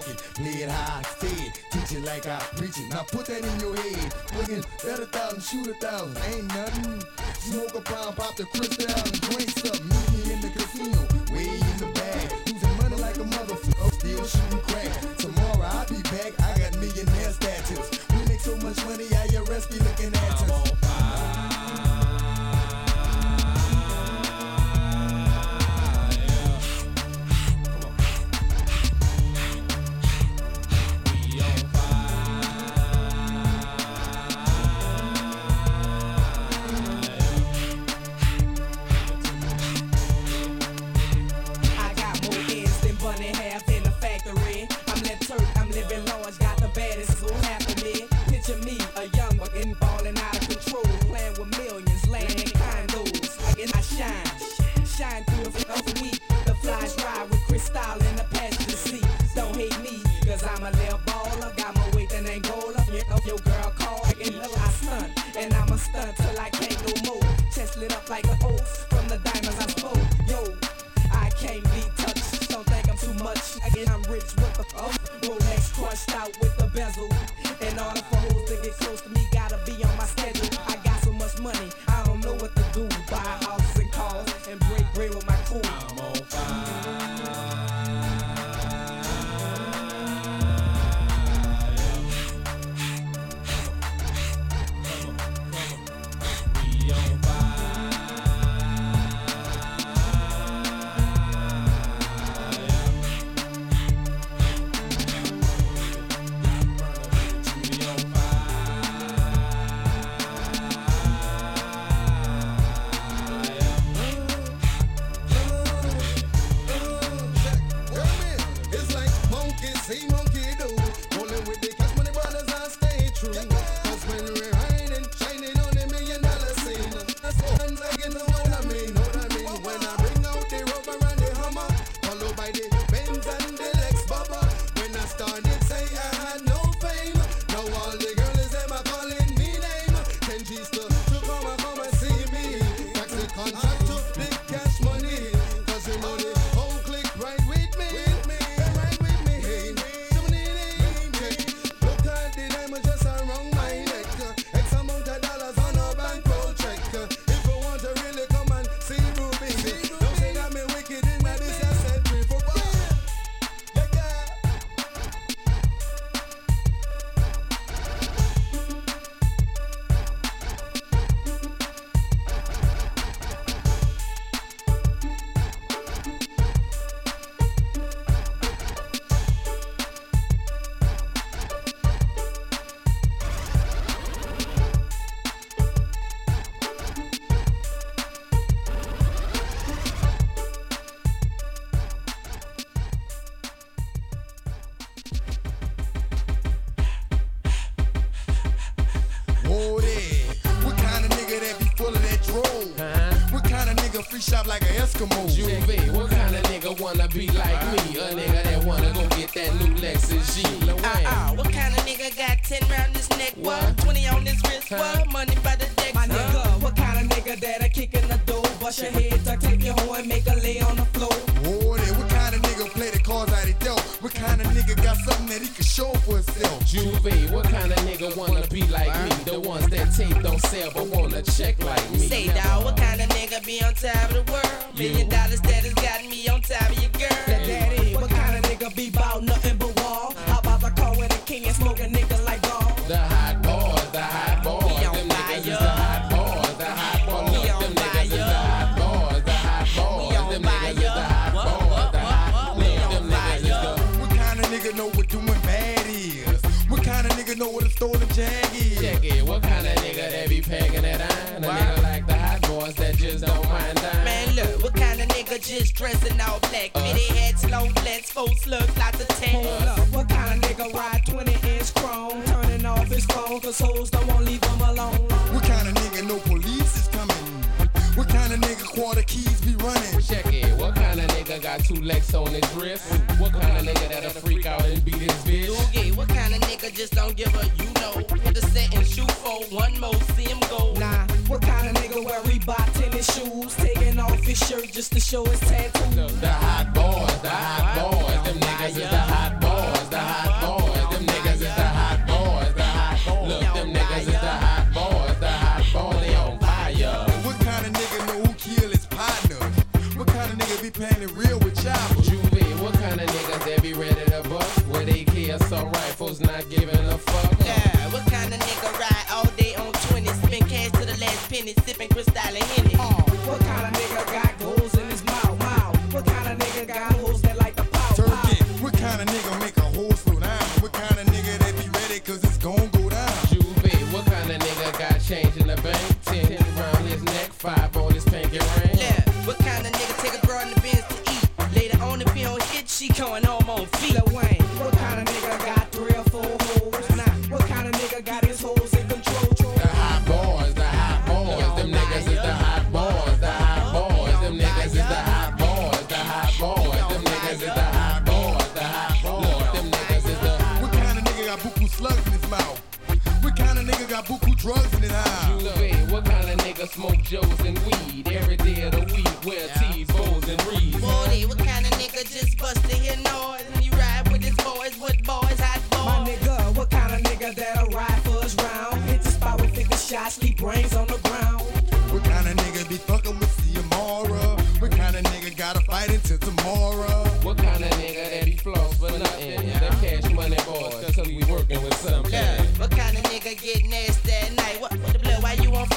like I talk it, play it how I it, teach it like I preach it. Now put that in your head. Looking bet a thousand, shoot a thousand, ain't nothing. Smoke a pound, pop the crystal out and drink something. Meet me in the casino, way in the bag. Losing money like a motherfucker, still shooting like an Eskimo? Juve, what kind of nigga wanna be like me? A nigga that wanna go get that new Lexus G. Lil Wayne. Uh-uh, what kind of nigga got 10 round this neck? What? 20 on this wrist? What? Money by the deck? My nigga, what kind of nigga that a kick in the door? Bust your head, tuck, take your hoe and make a lay on the floor. Whoa there. What kind of nigga play the cards out he dealt? What kind of nigga got something that he can show for himself? Juve, what kind of nigga wanna be like me? The ones that tape don't sell but wanna check like me. Say, dawg, what kind of nigga be on top of the world? Million dollar status got me on top of your girl. That daddy, what kind of nigga be bout nothing but wall? How about the car with a king and smoke a nigga like gall? The hot don't mind. Man, look, what kind of nigga just dressing all black? Uh. Midi hats, low flats, full slugs, lots of tat. What kind of nigga ride 20 inch chrome? Turning off his phone, cause hoes don't want leave him alone. What kind of nigga no police is coming? What kind of nigga quarter keys be running? Check it. What kind of nigga got two legs on his wrist? What kind of nigga that'll freak out and beat his bitch? Doogie, what kind of nigga just don't give a you know? Hit the set and shoot for one more, see him go. Nah. What kind of nigga wear Reebok tennis shoes? Taking off his shirt just to show his tattoo. The, the hot boys, the hot boys, them niggas is the hot boys, the hot boys, them niggas is the hot boys, the hot. Look, them niggas is the hot boys, the hot boys, they on fire. What kind of nigga know who kill his partner? What kind of nigga be playing it real with chopper? Juvie, what kind of niggas that be ready to bust? Where they kill some rifles, not giving a fuck. pocket sipping Cristal and Henny. Uh.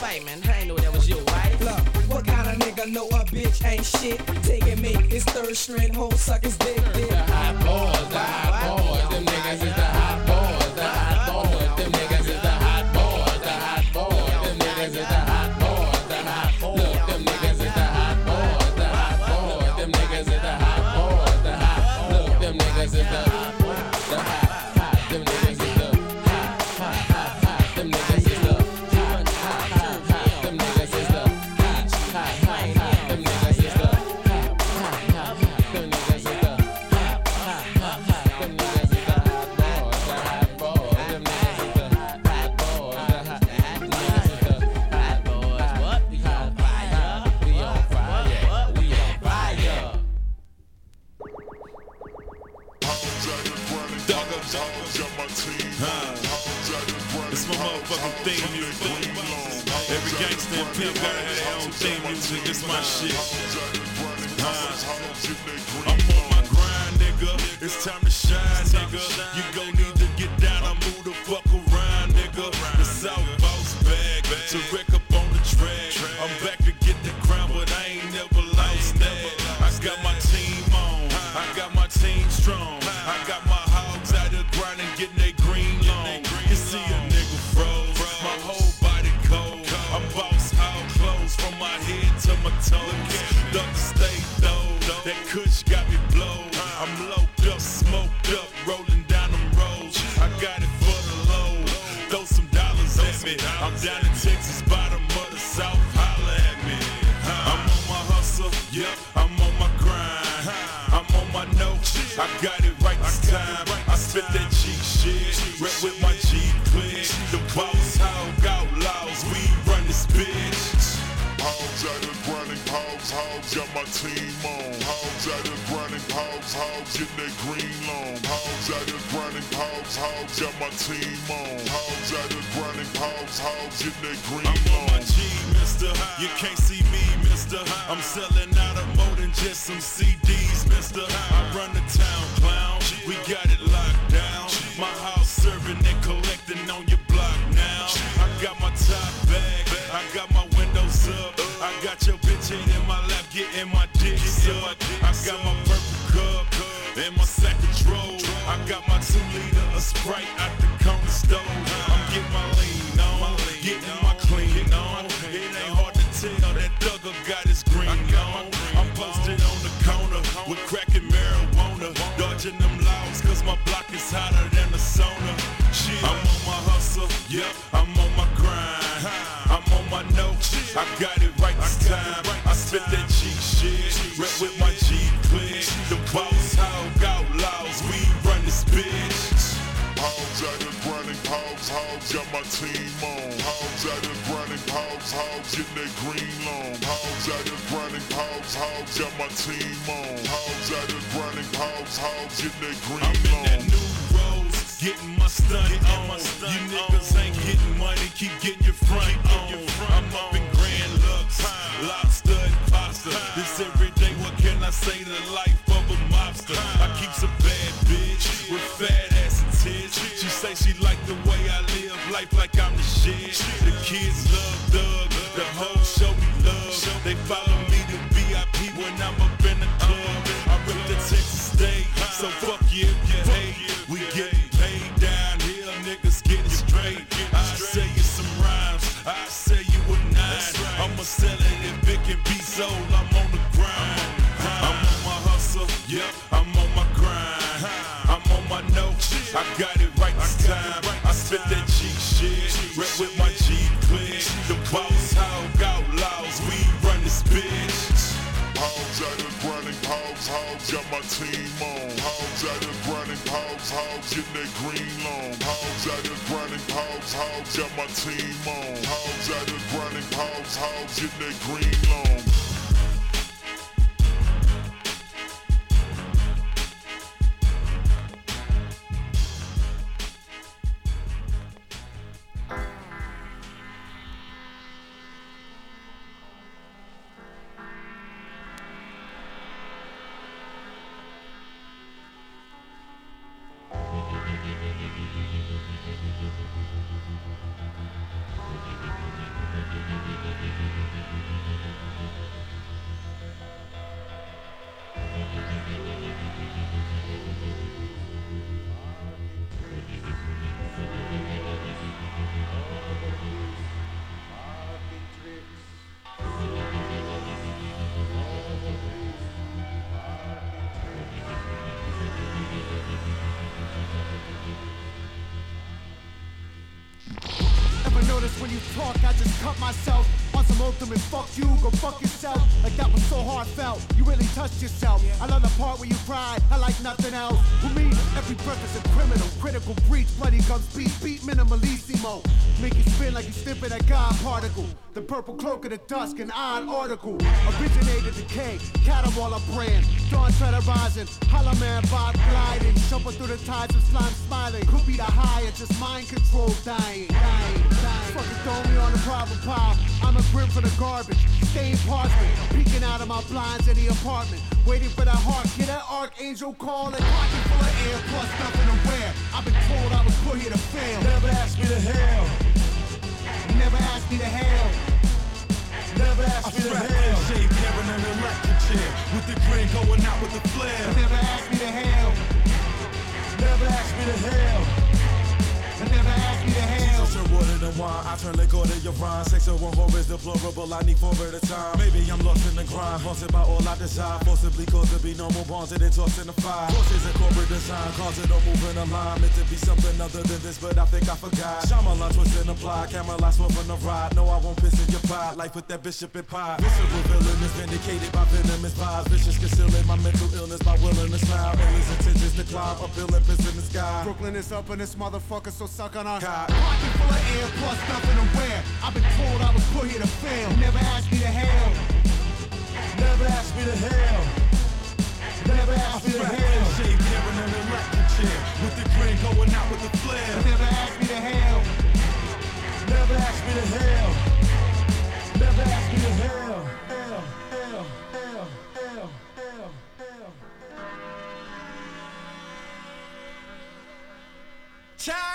fight, man. I know that was you, right? Look, what kind of nigga know a bitch ain't shit? Taking me, it's third string, whole suckers dick. dick. The hot boys, the hot boys, them niggas is the hot boys, the hot boys, them niggas is the hot boys, the hot boys, them niggas is the hot boys. Getting that green long. Hogs out there grinding, hogs, hogs, got my team on. Hogs out there grinding, hogs, hogs, getting that green I'm long. in that new rose, getting my stunt on. you niggas ain't getting money, keep getting your front on. I'm up in Grand Lux, lobster and pasta. This every day, what can I say? The life of a mobster. I keep some bad bitch with fat ass and tits. She say she like the way I live life like I'm the shit. The kids my team on. Hogs out there grinding, hogs, hogs, getting that green long. Hogs out there grinding, hogs, hogs, got my team on. Hogs out there grinding, hogs, hogs, getting that green long. Purple cloak of the dusk, an odd article. Originated decay, catamwalla brand. Dawn treader rising, hollow man vibe gliding. Shuffle through the tides of slime smiling. Could be the high, or just mind control dying, dying, dying. Fucking throw me on the problem pile. I'm a grim for the garbage. Stained parchment, peeking out of my blinds in the apartment. Waiting for that heart, get that archangel call. And pocket full of air, plus nothing to wear. I've been told I was put here to fail. Never asked me to hell. Never asked me to hell. Never ask me to hell. Shave Karen on the electric chair with the grin going out with the flare. Never asked me to hell. Never asked me to hell. Never asked me to wine. I turn liquor to your rhyme. Sexual horror is deplorable. I need four at a time. Maybe I'm lost in the grind. Haunted by all I desire. Forcibly cause to be no more bonded and tossed in the fire. Forces and corporate design. Cause it don't move in a line. Meant to be something other than this, but I think I forgot. Shyamalan twist and apply. Camera lights swerve on the ride. No, I won't piss in your pride. Life with that bishop and pie. Visceral villain is vindicated by venomous vibes. Vicious concealing my mental illness by willing to smile. Endless intentions to climb. A bill and piss in the sky. Brooklyn is up and this motherfucker, so suck on our Pocket full of air, plus nothing to wear. I've been told I was put here to fail. Never asked me to hell. Never asked me to hell. Never asked me to hell. Shave Karen on the electric chair with the grin going out with the flare. Never asked me to hell. Never asked me to hell. Never asked me to hell. Hell, hell, hell, hell, hell, hell. Check!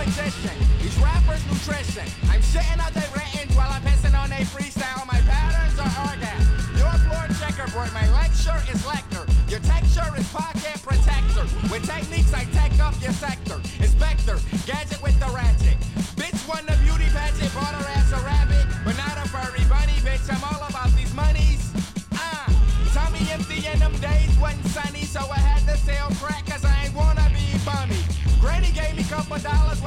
The maximum existence is rappers' nutrition. I'm sitting at the ratings while I'm pissing on a freestyle. My patterns are organ. Your floor checkerboard, my lecture is lecture. Your texture is pocket protector. With techniques, I tech up your sector. Inspector, gadget with the ratchet. Bitch won the beauty pageant, bought her ass a rabbit, but not a furry bunny, bitch. I'm all about these monies. Ah, Tommy empty in them days wasn't sunny, so I had to sell crack cause I ain't wanna be bummy. Granny gave me couple dollars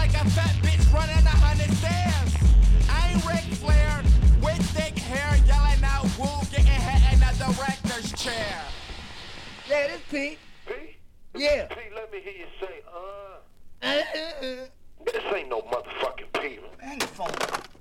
like a fat bitch running a hundred stairs. I ain't Ric Flair with thick hair yelling out woo, getting hit in a director's chair. Yeah, this Pete. Pete? Yeah. Pete, let me hear you say, uh. Uh, uh, uh. This ain't no motherfucking Pete. Man, the phone.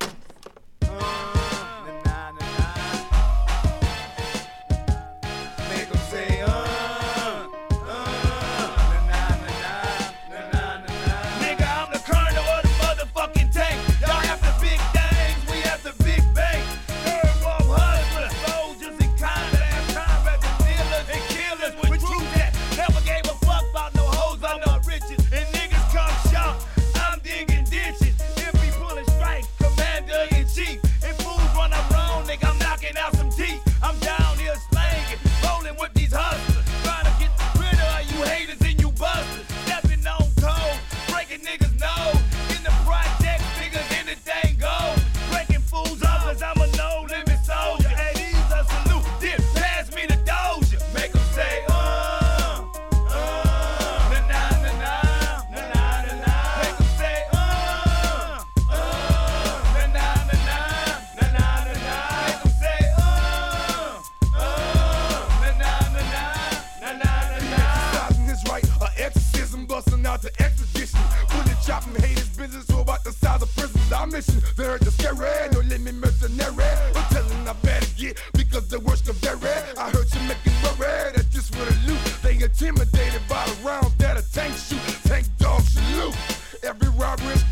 intimidated by the rounds that a tank shoot. Tank dogs salute. Every robbery is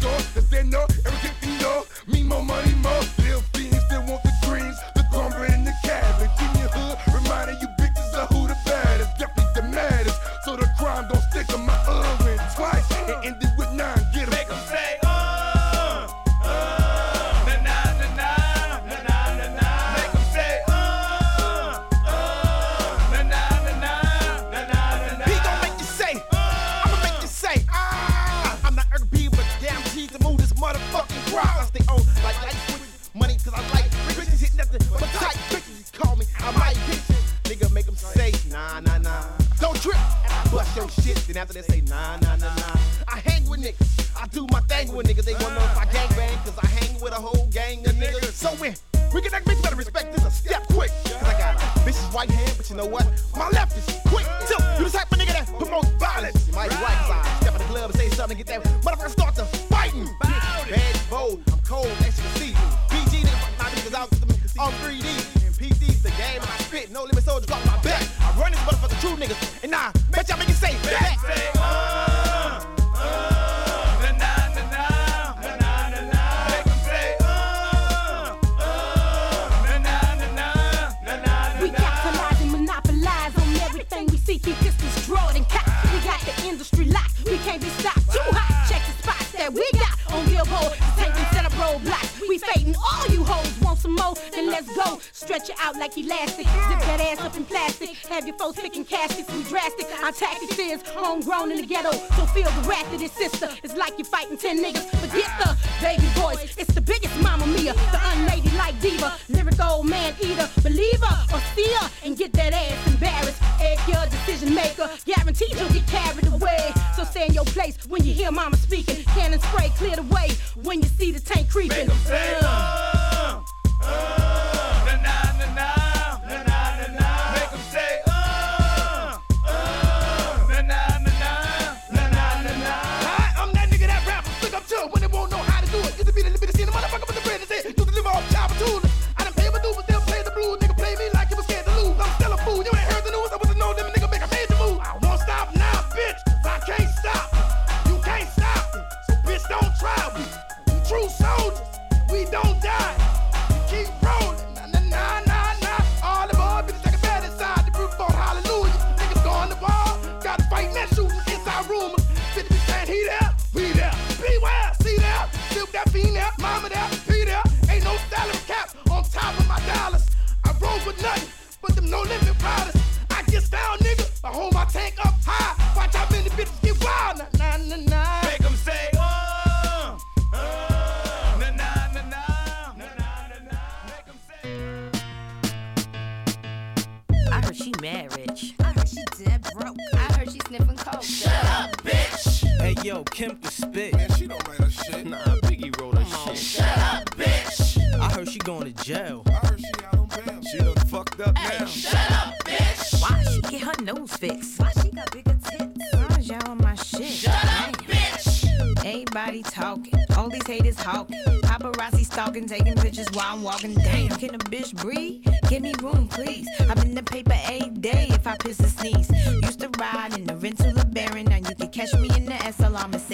up, bitch. Hey yo, Kim the spit. Man, she don't write her shit. Nah, Biggie wrote her Come shit. Shut up, bitch. I heard she going to jail. I heard she out on bail. She done fucked up hey, now. Shut up, bitch. Why she get her nose fixed? Why she got bigger tits? Why is y'all on my shit? Shut Damn. up, bitch. Everybody talking. All these haters hawking. Paparazzi stalking, taking pictures while I'm walking. Damn, can a bitch breathe? Give me room, please. I'm in the paper eight day if I piss a sneeze. Used to ride in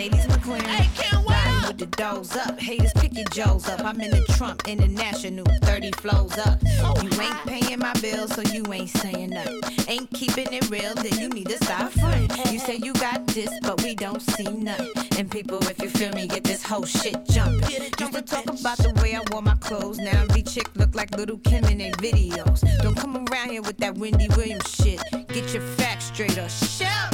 Mercedes McLaren. Hey, can't Riding with the doors up. Haters pick your Joes up. I'm in the Trump International, 30 flows up. You ain't paying my bills, so you ain't saying nothing. Ain't keeping it real, then you need to stop fronting. You say you got this, but we don't see nothing. And people, if you feel me, get this whole shit jumping. Used to talk about the way I wore my clothes. Now every chick look like Lil Kim in their videos. Don't come around here with that Wendy Williams shit. Get your facts straight or shut.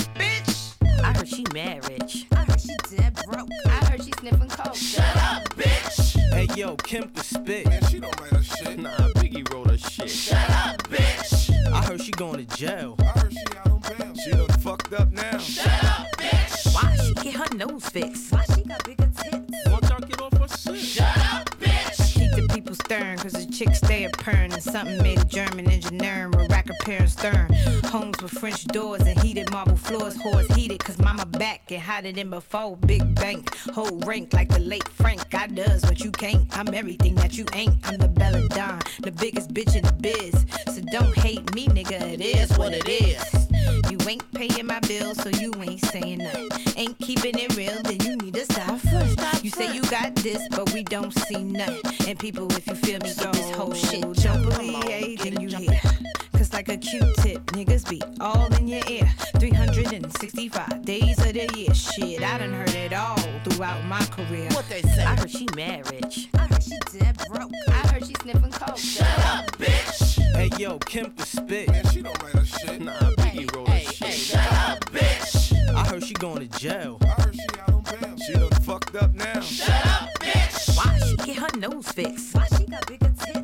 I heard she mad rich. I heard she dead broke. I heard she sniffing coke. Shut up, bitch. Hey yo, Kim can spit. Man, she don't write her shit. Nah, Biggie wrote her shit. Shut up, bitch. I heard she going to jail. I heard she out on bail. She done fucked up now. Shut up, bitch. Why she get her nose fixed? Why people stirring, cause the chicks stay a purring. And something made a German engineering with rack repair stern. Homes with French doors and heated marble floors. Whores heated, cause mama back and hotter than before. Big bank, whole rank like the late Frank. I does what you can't. I'm everything that you ain't. I'm the Bella Don, the biggest bitch in the biz. So don't hate me, nigga. It is what it is. You ain't paying my bills, so you ain't saying nothing. Ain't keeping it real, then you need to stop first. You say you got this, but we don't see nothing. And people, if you feel me, get this whole shit. Don't believe anything you hear. Cause like a Q-tip, niggas be all in your ear. 365 days of the year. Shit, I done heard it all throughout my career. What they say? I heard she mad rich. I heard she dead broke. I heard she sniffing coke. Shut up, bitch. Hey yo, Kim can spit. Man, she don't write her shit. Nah, Biggie wrote her shit. Shut up, bitch. I heard she going to jail. I heard she out on bail. She done fucked up now. Shut up, bitch. Why she get her nose fixed? Why she got bigger tits?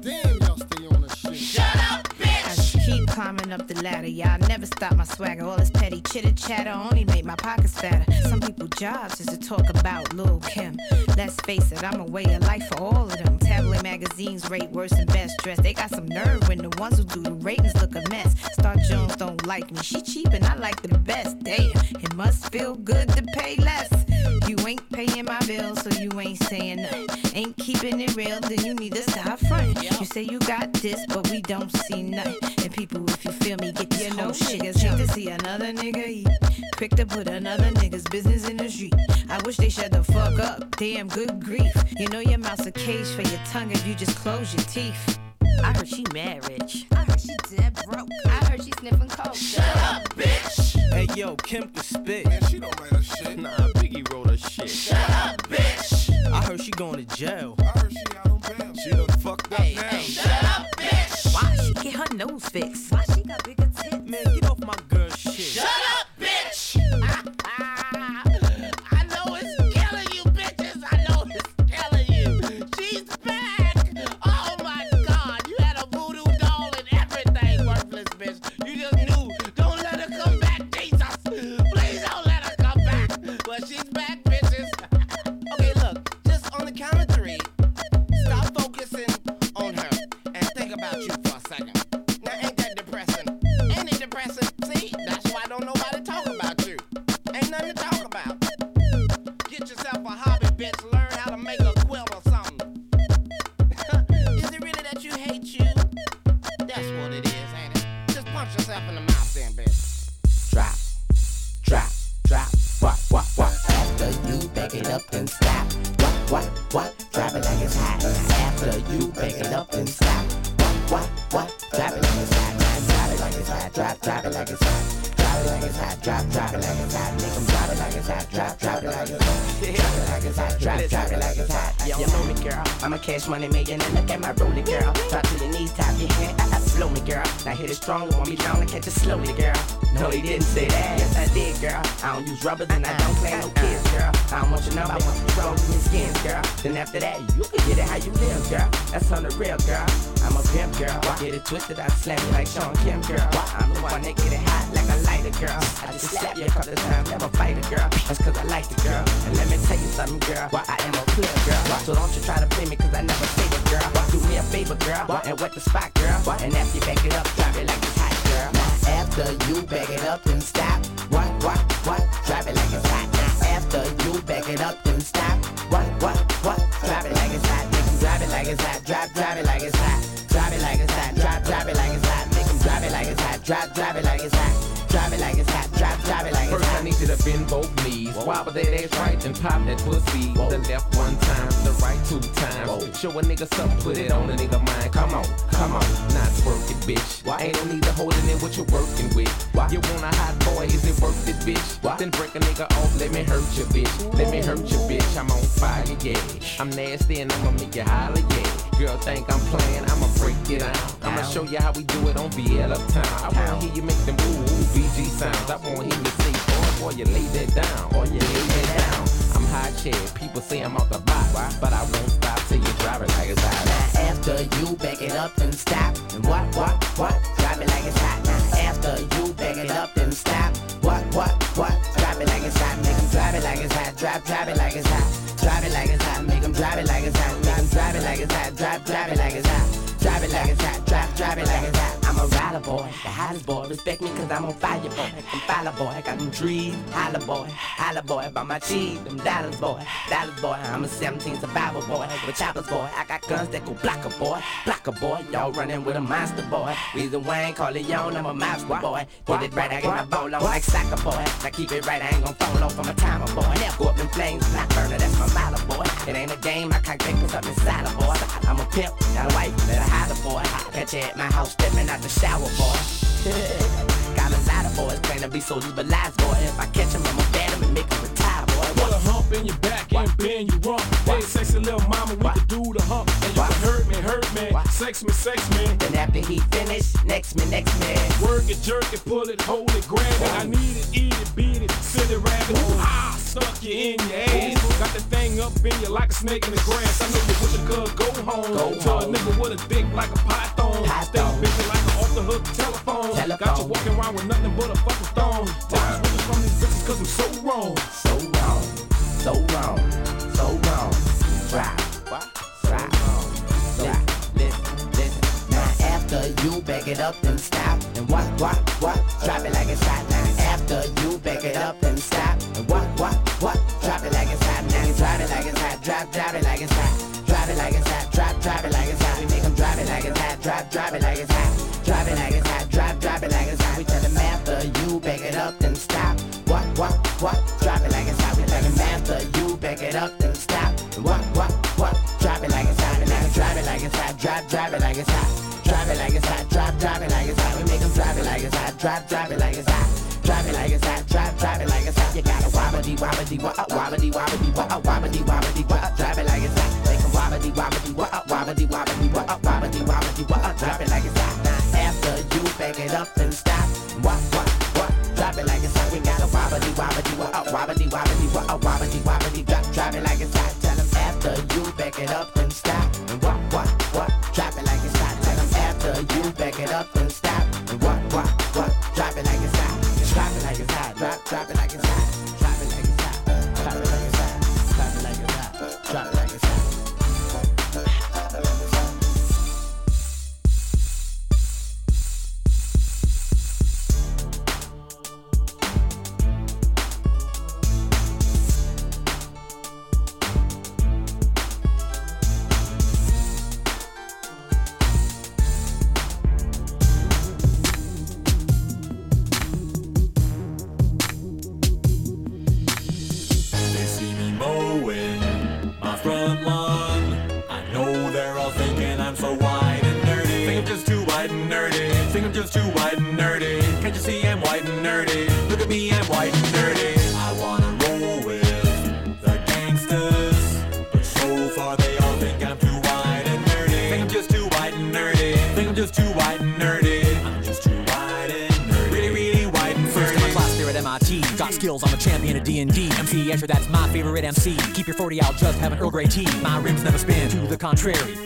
Climbing up the ladder. Y'all never stop my swagger. All this petty chitter chatter only make my pockets fatter. Some people jobs is to talk about Lil Kim. Let's face it, I'm a way of life for all of them. Tabloid magazines rate worse than best dressed. They got some nerve when the ones who do the ratings look a mess. Star Jones don't like me. She cheap and I like the best. Damn, it must feel good to pay less. You ain't paying my bills, so you ain't saying nothing. Ain't keeping it real, then you need to stop fronting. You say you got this, but we don't see nothing. And people, if you feel me, get this whole shit. Niggas hate to see another nigga eat. Quick to put another nigga's business in the street. I wish they shut the fuck up. Damn, good grief. You know your mouth's a cage for your tongue if you just close your teeth. I heard she mad rich. I heard she dead broke. I heard she sniffing coke. Shut up, bitch. Hey yo, Kim can spit. Man, she don't write her shit. Nah, Biggie wrote her shit. Shut up, bitch. I heard she going to jail. Twisted, I you like Sean Kim, girl. Nasty and I'ma make you holler, yeah. Girl think I'm playing, I'ma break it down. I'ma show you how we do it on VL Uptown. I wanna hear you make them boy. I got them trees. Holla boy, holla boy. By my cheese, them dollars boy. Dollars boy. I'm a 17 survivor boy. With choppers boy. I got guns that go block a boy. Block a boy. Y'all running with a monster boy. Reason Wayne, call it on. I'm a monster boy. Get it right, I get my ball on like soccer boy. Now keep it right, I ain't gon' fall off. I'm a timer boy. Never go up in flames, black burner. That's my motto boy. It ain't a game, I can't put something inside a boy. I'm a pimp, not a wife, let a holler boy. Catch you at my house, stepping out the shower boy. boys claim to be soldiers, but lies boy. If I catch 'em, I'ma ban 'em and make 'em retire boy. Put a hump in your back and bend you rump. Hey, sexy little mama, we can do the hump. And you can hurt me, hurt me, sex me, sex me. Then after he finish, next me, next me. Work it, jerk it, pull it, hold it, grab it. I need it, eat it, beat it, it, rabbit. Ah, stuck you in your ass. Got the thing up in you like a snake in the grass. I know you wish you could go home. Go to a home. nigga with a dick like a python. Stay busy like the hook telephone. Got you walking around with nothing but a fucking. Take these bitches from these bitches cause I'm so wrong. So wrong, so wrong, so wrong. Drop, drop, drop. Listen, listen. Now after you back it up and stop. And what, what, what? Drop it like it's hot. Now after you back it up and stop. And what, what, what? Drop it like it's hot. Now drop it like it's hot. Drop, drop it like it's hot. Drop it like it's hot. Drop, drop it like it's hot. We make 'em drop it like it's hot. Drop, drop it like it's hot. Drop, it like it's hot. Drop it like it's hot. Drop, drop it like it's hot. We make 'em drop it like it's hot. Drop, drop it like it's hot. Drop it like it's hot. Drop, drop it like it's hot. You gotta wobbity, wobbity, wah, wobbity, wobbity, wah, wobbity, wobbity, wah. Drop it like it's hot. Make 'em wobbity, wobbity, wah, wobbity, wobbity, wah, wobbity, wobbity, wah. Drop it like it's hot. Now after you back it up and stop. What, what, what? Drop it like it's hot. We gotta wobbity, wobbity, wah, wobbity, wobbity, wah, wobbity, wobbity, drop, drop it like it's hot. Tell 'em after you back it up and stop. My rims never spin, to the contrary.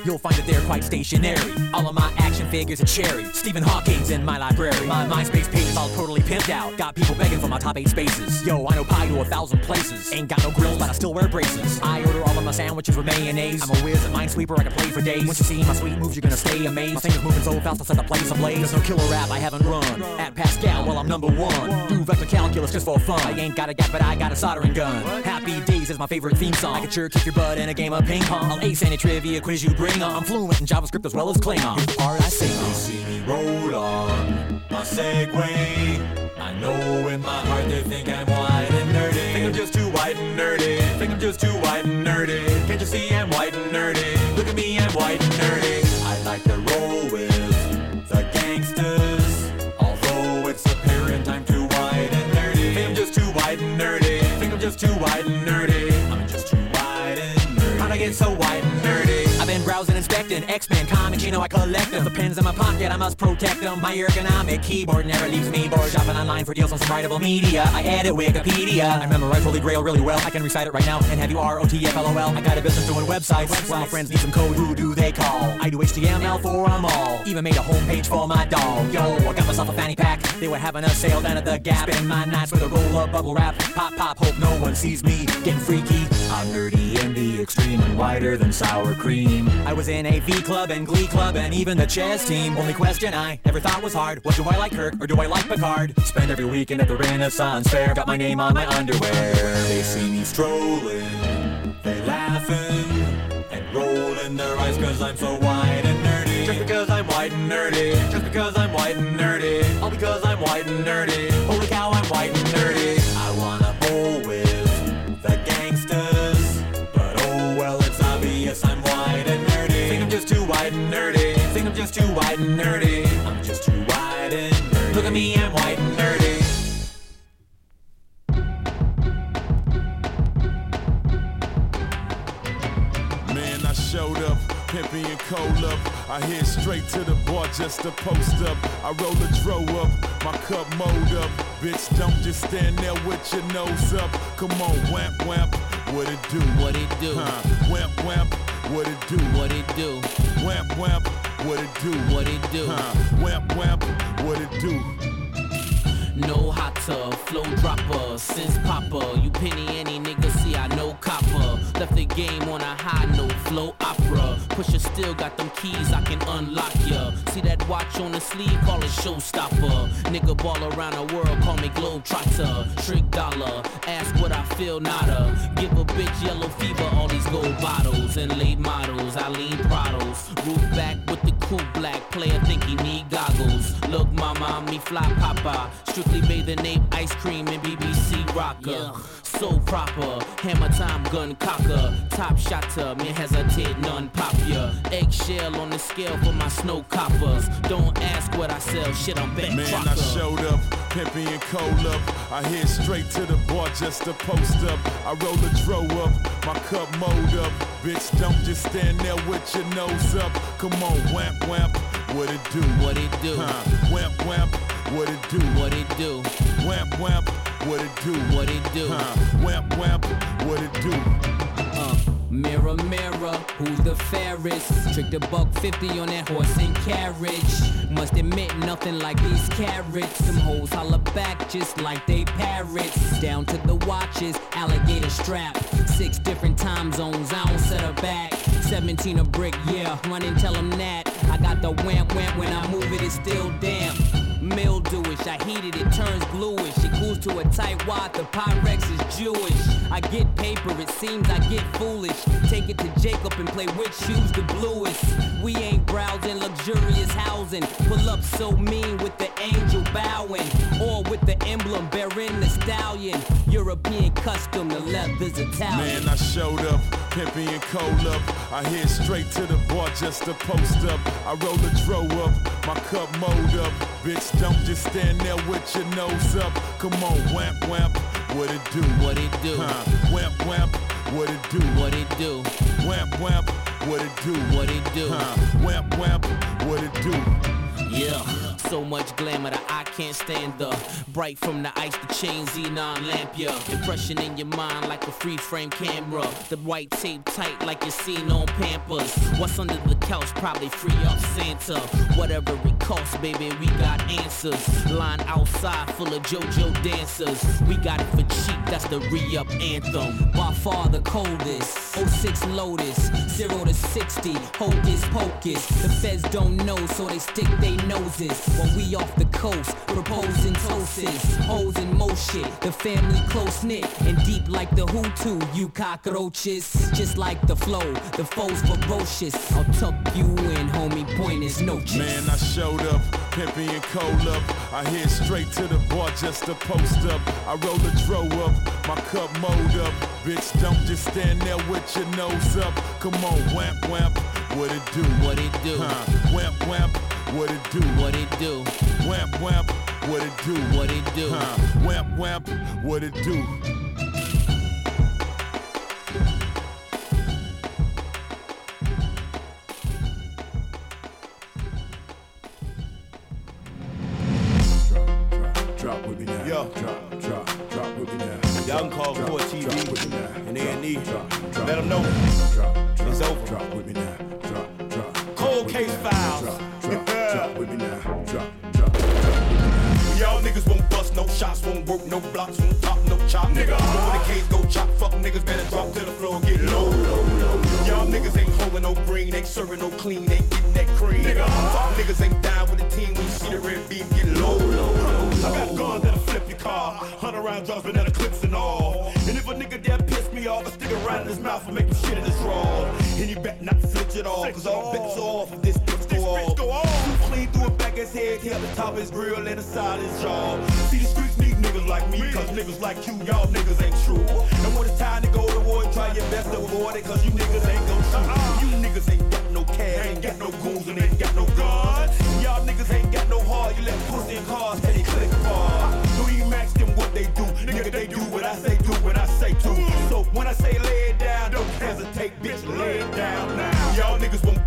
Quite stationary. All of my action figures, are cherry. Stephen Hawking's in my library. My MySpace page is all totally pimped out. Got people begging for my top eight spaces. Yo, I know pie to a thousand places. Ain't got no grills, but I still wear braces. I order all of my sandwiches with mayonnaise. I'm a whiz, a minesweeper, I can play for days. Once you see my sweet moves, you're gonna stay amazed. My fingers moving so fast, I'll set the place ablaze. There's no killer rap I haven't run. At Pascal, well, I'm number one. Do vector calculus just for fun. I ain't got a gap, but I got a soldering gun. Happy Days is my favorite theme song. I can sure kick your butt in a game of ping pong. I'll ace any trivia quiz you bring on. I'm fluent in JavaScript as well as Klingon. The I on. They see me roll on my Segway. I know in my heart they think I'm white and nerdy. Think I'm just too white and nerdy. Think I'm just too white and nerdy. Can't you see I'm white and nerdy? Look at me, I'm white and nerdy. I like to roll with the gangsters. Although it's apparent I'm too white and nerdy. Think I'm just too white and nerdy. Think I'm just too white and nerdy. I'm just too white and nerdy. How'd I get so white inspecting X-Men comics, you know I collect them. The pens in my pocket, I must protect them. My ergonomic keyboard never leaves me bored. Shopping online for deals on some writable media. I edit Wikipedia. I memorize Holy Grail really well. I can recite it right now and have you R-O-T-F-L-O-L. I got a business doing websites. Well, my friends need some code, who do they call? I do HTML for them all. Even made a homepage for my dog. Yo, I got myself a fanny pack. They were having a sale down at the Gap. Spend my nights with a roll of bubble wrap. Pop, pop, hope no one sees me getting freaky. I'm nerdy in the extreme and whiter than sour cream. I was in a V club and Glee club and even the chess team. Only question I ever thought was hard: What do I like, Kirk, or do I like Picard? Spend every weekend at the Renaissance Fair. Got my name on my underwear. They see me strolling, they laughing and rolling their eyes cause I'm so white and nerdy. Just because I'm white and nerdy. Just because I'm white and nerdy. All because I'm white and nerdy. Just too white and nerdy. I'm just too white and nerdy. Look at me, I'm white and nerdy. Man, I showed up, pimping and cold up. I head straight to the bar just to post up. I roll a dro up, my cup mold up. Bitch, don't just stand there with your nose up. Come on, wamp wamp, what it do? What it do? Huh? Wamp wamp, what it do? What it do? Wamp wamp, what it do? What it do? Huh? Wamp wamp, what it do? No hotter, flow dropper, since popper. You penny any nigga, copper. Left the game on a high note, flow opera. Pusher still got them keys, I can unlock ya. See that watch on the sleeve, call it showstopper. Nigga ball around the world, call me globetrotter. Trick dollar, ask what I feel, nada. Give a bitch yellow fever, all these gold bottles and late models. I lean Prados, roof back with the cool black player think he need goggles. Look, mama, me fly papa. Strictly bathing ape ice cream and BBC rocker. So proper, hammer time gun cocker. Top shotter, man hesitate, none pop ya. Eggshell on the scale for my snow coppers. Don't ask what I sell, shit I'm back Man, I showed up, pimping and cold up. I head straight to the bar just to post up. I roll a dro up, my cup mold up. Bitch, don't just stand there with your nose up. Come on, wamp wamp, what it do? What it do? Huh? Wamp wamp, what it do? What it do? Wamp wamp, what it do? What it do? Huh? Wamp wamp, what it do? Uh, mirror, mirror, who's the fairest? Trick the buck 50 on that horse and carriage. Must admit, nothing like these carrots. Them hoes holler back just like they parrots. Down to the watches, alligator strap. Six different time zones, I don't set her back. 17 a brick, yeah, run and tell them that. I got the wamp wamp when I move it, it's still damp. Mildewish, I heat it, it turns bluish. It cools to a tight wad, the Pyrex is Jewish. I get paper, it seems I get foolish. Take it to Jacob and play which shoes the bluest. We ain't browsing luxurious housing. Pull up so mean with the angel bowing. Or with the emblem bearing the stallion. European custom, the leather's Italian. Man, I showed up, pimping and cold up. I head straight to the bar just to post up. I roll a dro up, my cup mold up. Bitch, don't just stand there with your nose up. Come on, wamp wamp, what it do? What it do? Huh? Wamp wamp, what it do? What it do? Wamp wamp, what it do? What it do? Huh? Wamp wamp, what it do? Yeah. So much glamour that I can't stand the bright from the ice, the chain, xenon lamp, yeah. Impression in your mind like a free frame camera. The white tape tight like you're seen on Pampers. What's under the couch? Probably free up Santa. Whatever it costs, baby, we got answers. Line outside full of JoJo dancers. We got it for cheap, that's the re-up anthem. By far the coldest. 06 Lotus, 0 to 60. Hocus pocus. The feds don't know, so they stick their noses. When we off the coast, proposing toasts. Hoes and motion. The family close knit and deep like the Hutu, you cockroaches. Just like the flow, the foes ferocious. I'll tuck you in, homie. Point is no chiss. Man, I showed up, pimpy and cold up. I head straight to the bar just to post up. I roll the dro up, my cup mowed up. Bitch, don't just stand there with your nose up. Come on, wamp wamp, what it do? What it do? Huh? Wamp wamp, what it do? What it do? Wamp wamp, what it do? What it do? Huh? Wamp wamp, what it do? Drop drop with me now. Yo. Drop, drop, drop with me now. Y'all can call Drop, Core drop TV with me now. and A&E. Drop, drop, Let them know Drop, drop, it's over. Drop with me now. Shots, won't work no blocks, won't pop no chop, nigga. When the case go chop, fuck niggas better drop to the floor, get low. Y'all niggas ain't holding no green, ain't serving no clean, ain't getting that cream. Nigga, fuck niggas ain't down with the team when you see the red beam get low. I got guns that'll flip your car, hundred round drugs, banana clips and all. And if a nigga dare piss me off, I stick around in his mouth and make him shit in his draw. And you bet not flinch at all, cause all bets are off if this bitch off. Too clean through a back his head, here the top his grill and the side his jaw. See the streets need niggas like me, cause niggas like you, y'all niggas ain't true. And when it's time to go to war, try your best to avoid it, cause you niggas ain't gon' shoot. You niggas ain't got no cash, ain't got no goons, and ain't got no guns. Y'all niggas ain't got no heart, you let pussy and cars steady click bar. Don't even them what they do, nigga they do what I say do when I say to. So when I say lay it down, don't hesitate, bitch, lay it down now. Y'all niggas won't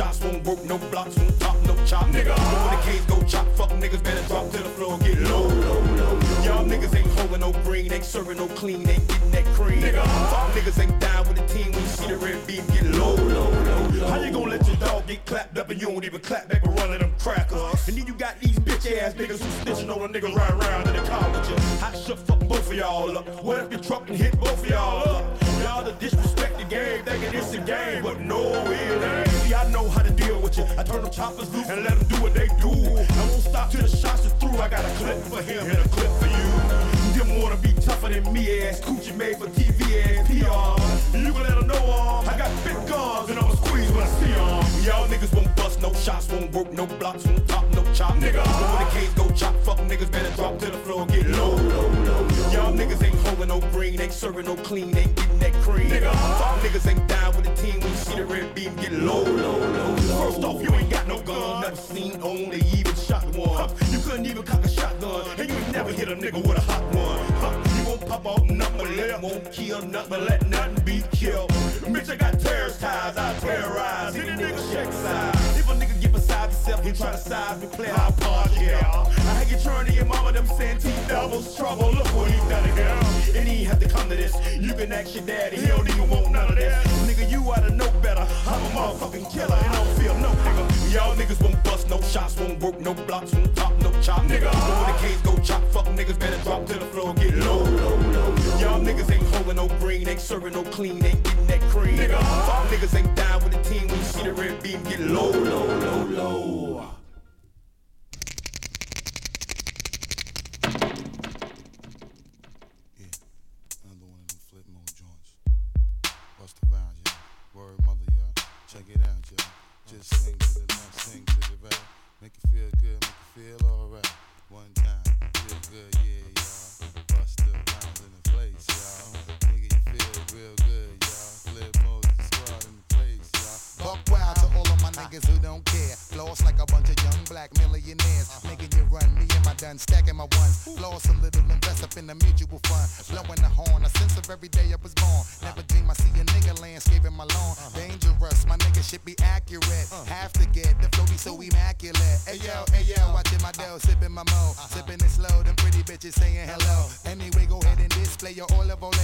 shots, won't work no blocks, won't pop no chop, nigga. Know when the case go chop, fuck niggas better drop to the floor, get low. low, low. Y'all niggas ain't holding no green, ain't serving no clean, ain't getting that cream. Nigga, fuck niggas ain't down with the team when you see the red beam get low. Low, low. low. How you gonna let your dog get clapped up and you don't even clap back and run them crackers? And then you got these bitch ass niggas who snitching on a nigga right around in the car with you. I should fuck both of y'all up. What if your truck and hit both of y'all up? Y'all the disrespect the game, thinking it's a game, but no, it ain't. I know how to deal with you. I turn them choppers loose and let them do what they do. I won't stop till the shots are through. I got a clip for him and a clip for you. Them wanna be tougher than me ass, coochie made for TV ass PR. You can let them know um, I got big guns and I'ma squeeze when I see them. Y'all niggas won't bust no shots, won't work no blocks, won't pop no chop, nigga. Know when the case go chop, fuck niggas better drop to the floor, get low. Low, low, low. Y'all niggas ain't holding no green, ain't serving no clean, ain't getting that cream. Nigga, fuck niggas ain't down with the team when you see the red beam get low, low, low, low. First off, you ain't got no gun, never seen only even shot one. You couldn't even cock a shotgun, and you ain't never hit a nigga with a hot one. Huh, You won't pop out nothing let, won't kill nothing but let nothing be killed. Bitch, I got terrorist ties, I terrorize any nigga shake side. If a nigga get beside himself, he try to size me, play high part, yeah. I had you turn to your mama, them Santee doubles trouble. Look what he done again. And he ain't have to come to this. You can ask your daddy, he don't even want none of this. Nigga, oughta know better. I'm a motherfucking killer and I don't feel no nigga. Y'all niggas won't bust no shots, won't work no blocks, won't pop no chop, nigga. When the case go chop, fuck niggas better drop to the floor, get low. Low, low. Y'all niggas ain't holding no green, ain't serving no clean, ain't getting that cream. Nigga, fuck niggas ain't down with the team when you see the red beam get low, low, low, low. Niggas who don't care. Floss like a bunch of young black millionaires. Making you run, me and my done, stacking my ones. Floss a little, invest up in the mutual fund. Blowing the horn, a sense of every day I was born. Never dream I see a nigga landscaping my lawn. Dangerous, my nigga should be accurate. Have to get the flow be so immaculate. Hey yo, hey yo, watching my dough, sipping my mo. Sipping it slow, them pretty bitches saying hello. Anyway, go ahead and display your olive oil.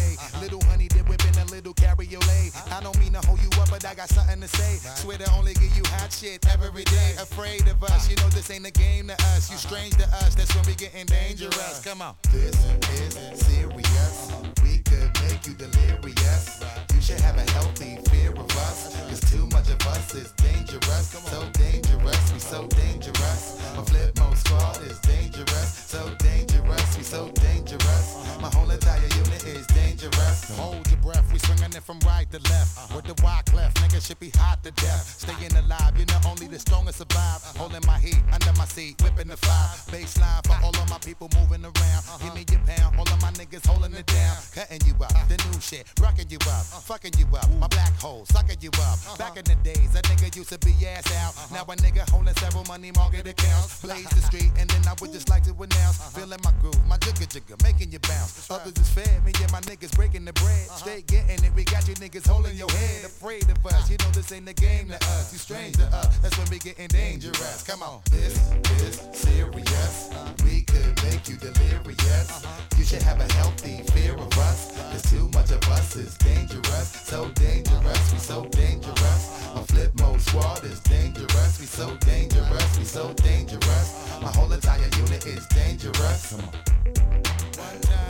Little honey dip whipping a little cabriolet. I don't mean to hold you up, but I got something to say. Swear to only give you hot shit every day. Afraid of us, you know this ain't a game to us. You strange to us, that's when we getting dangerous. Come on. This is serious. Could make you delirious. You should have a healthy fear of us. Cause too much of us is dangerous. So dangerous, we so dangerous. My flip mode squad is dangerous. So dangerous, we so dangerous. My whole entire unit is dangerous. Hold your breath, we swinging it from right to left. With the wide cleft, nigga should be hot to death. Staying alive, you know only the strongest survive. Holding my heat under my seat, whipping the fire. Baseline for all of my people moving around. Give me your pound, all of my niggas holding it down. Cutting you up, the new shit, rocking you up, uh, fucking you up. My black hole, sucking you up. Uh-huh. Back in the days, a nigga used to be ass out. Uh-huh. Now a nigga holding several money market accounts. Uh-huh. Blaze the street, and then I would just like to announce. Feeling my groove, my jigger jigger, making you bounce. Others is fair, me and my niggas breaking the bread. Stay getting it, we got you niggas holding your head. Afraid of us, you know this ain't the game to us. You strange to us, uh, that's when we getting dangerous. Come on, this is serious. We could make you delirious. You should have a healthy fear of us. Cause too much of us is dangerous. So dangerous, we so dangerous. My flip mode squad is dangerous. We so dangerous, we so dangerous. My whole entire unit is dangerous. Come on.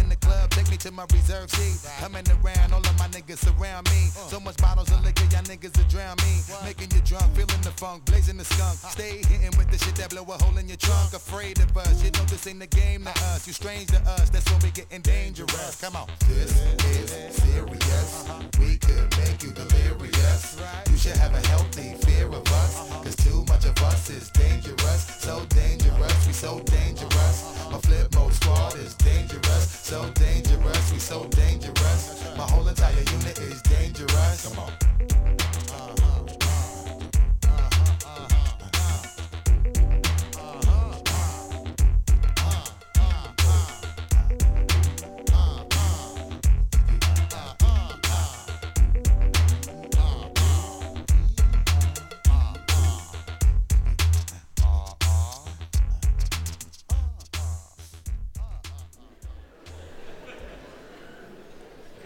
In the club, take me to my reserve seat. Coming around, all of my niggas surround me. So much bottles of liquor, y'all niggas will drown me. Making you drunk, feeling the funk, blazing the skunk. Stay hitting with the shit that blow a hole in your trunk. Afraid of us, you know this ain't the game to us. You strange to us, that's when we getting dangerous. Come on. This is serious. We could make you delirious. You should have a healthy fear of us. Cause too much of us is dangerous. So dangerous, we so dangerous. My flip mode squad is dangerous. So dangerous, we so dangerous. My whole entire unit is dangerous. Come on.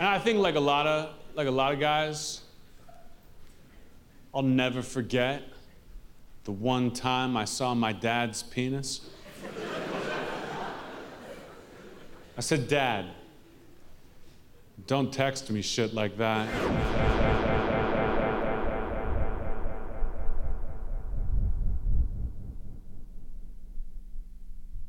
And I think like a lot of like a lot of guys, I'll never forget the one time I saw my dad's penis. I said, Dad, don't text me shit like that.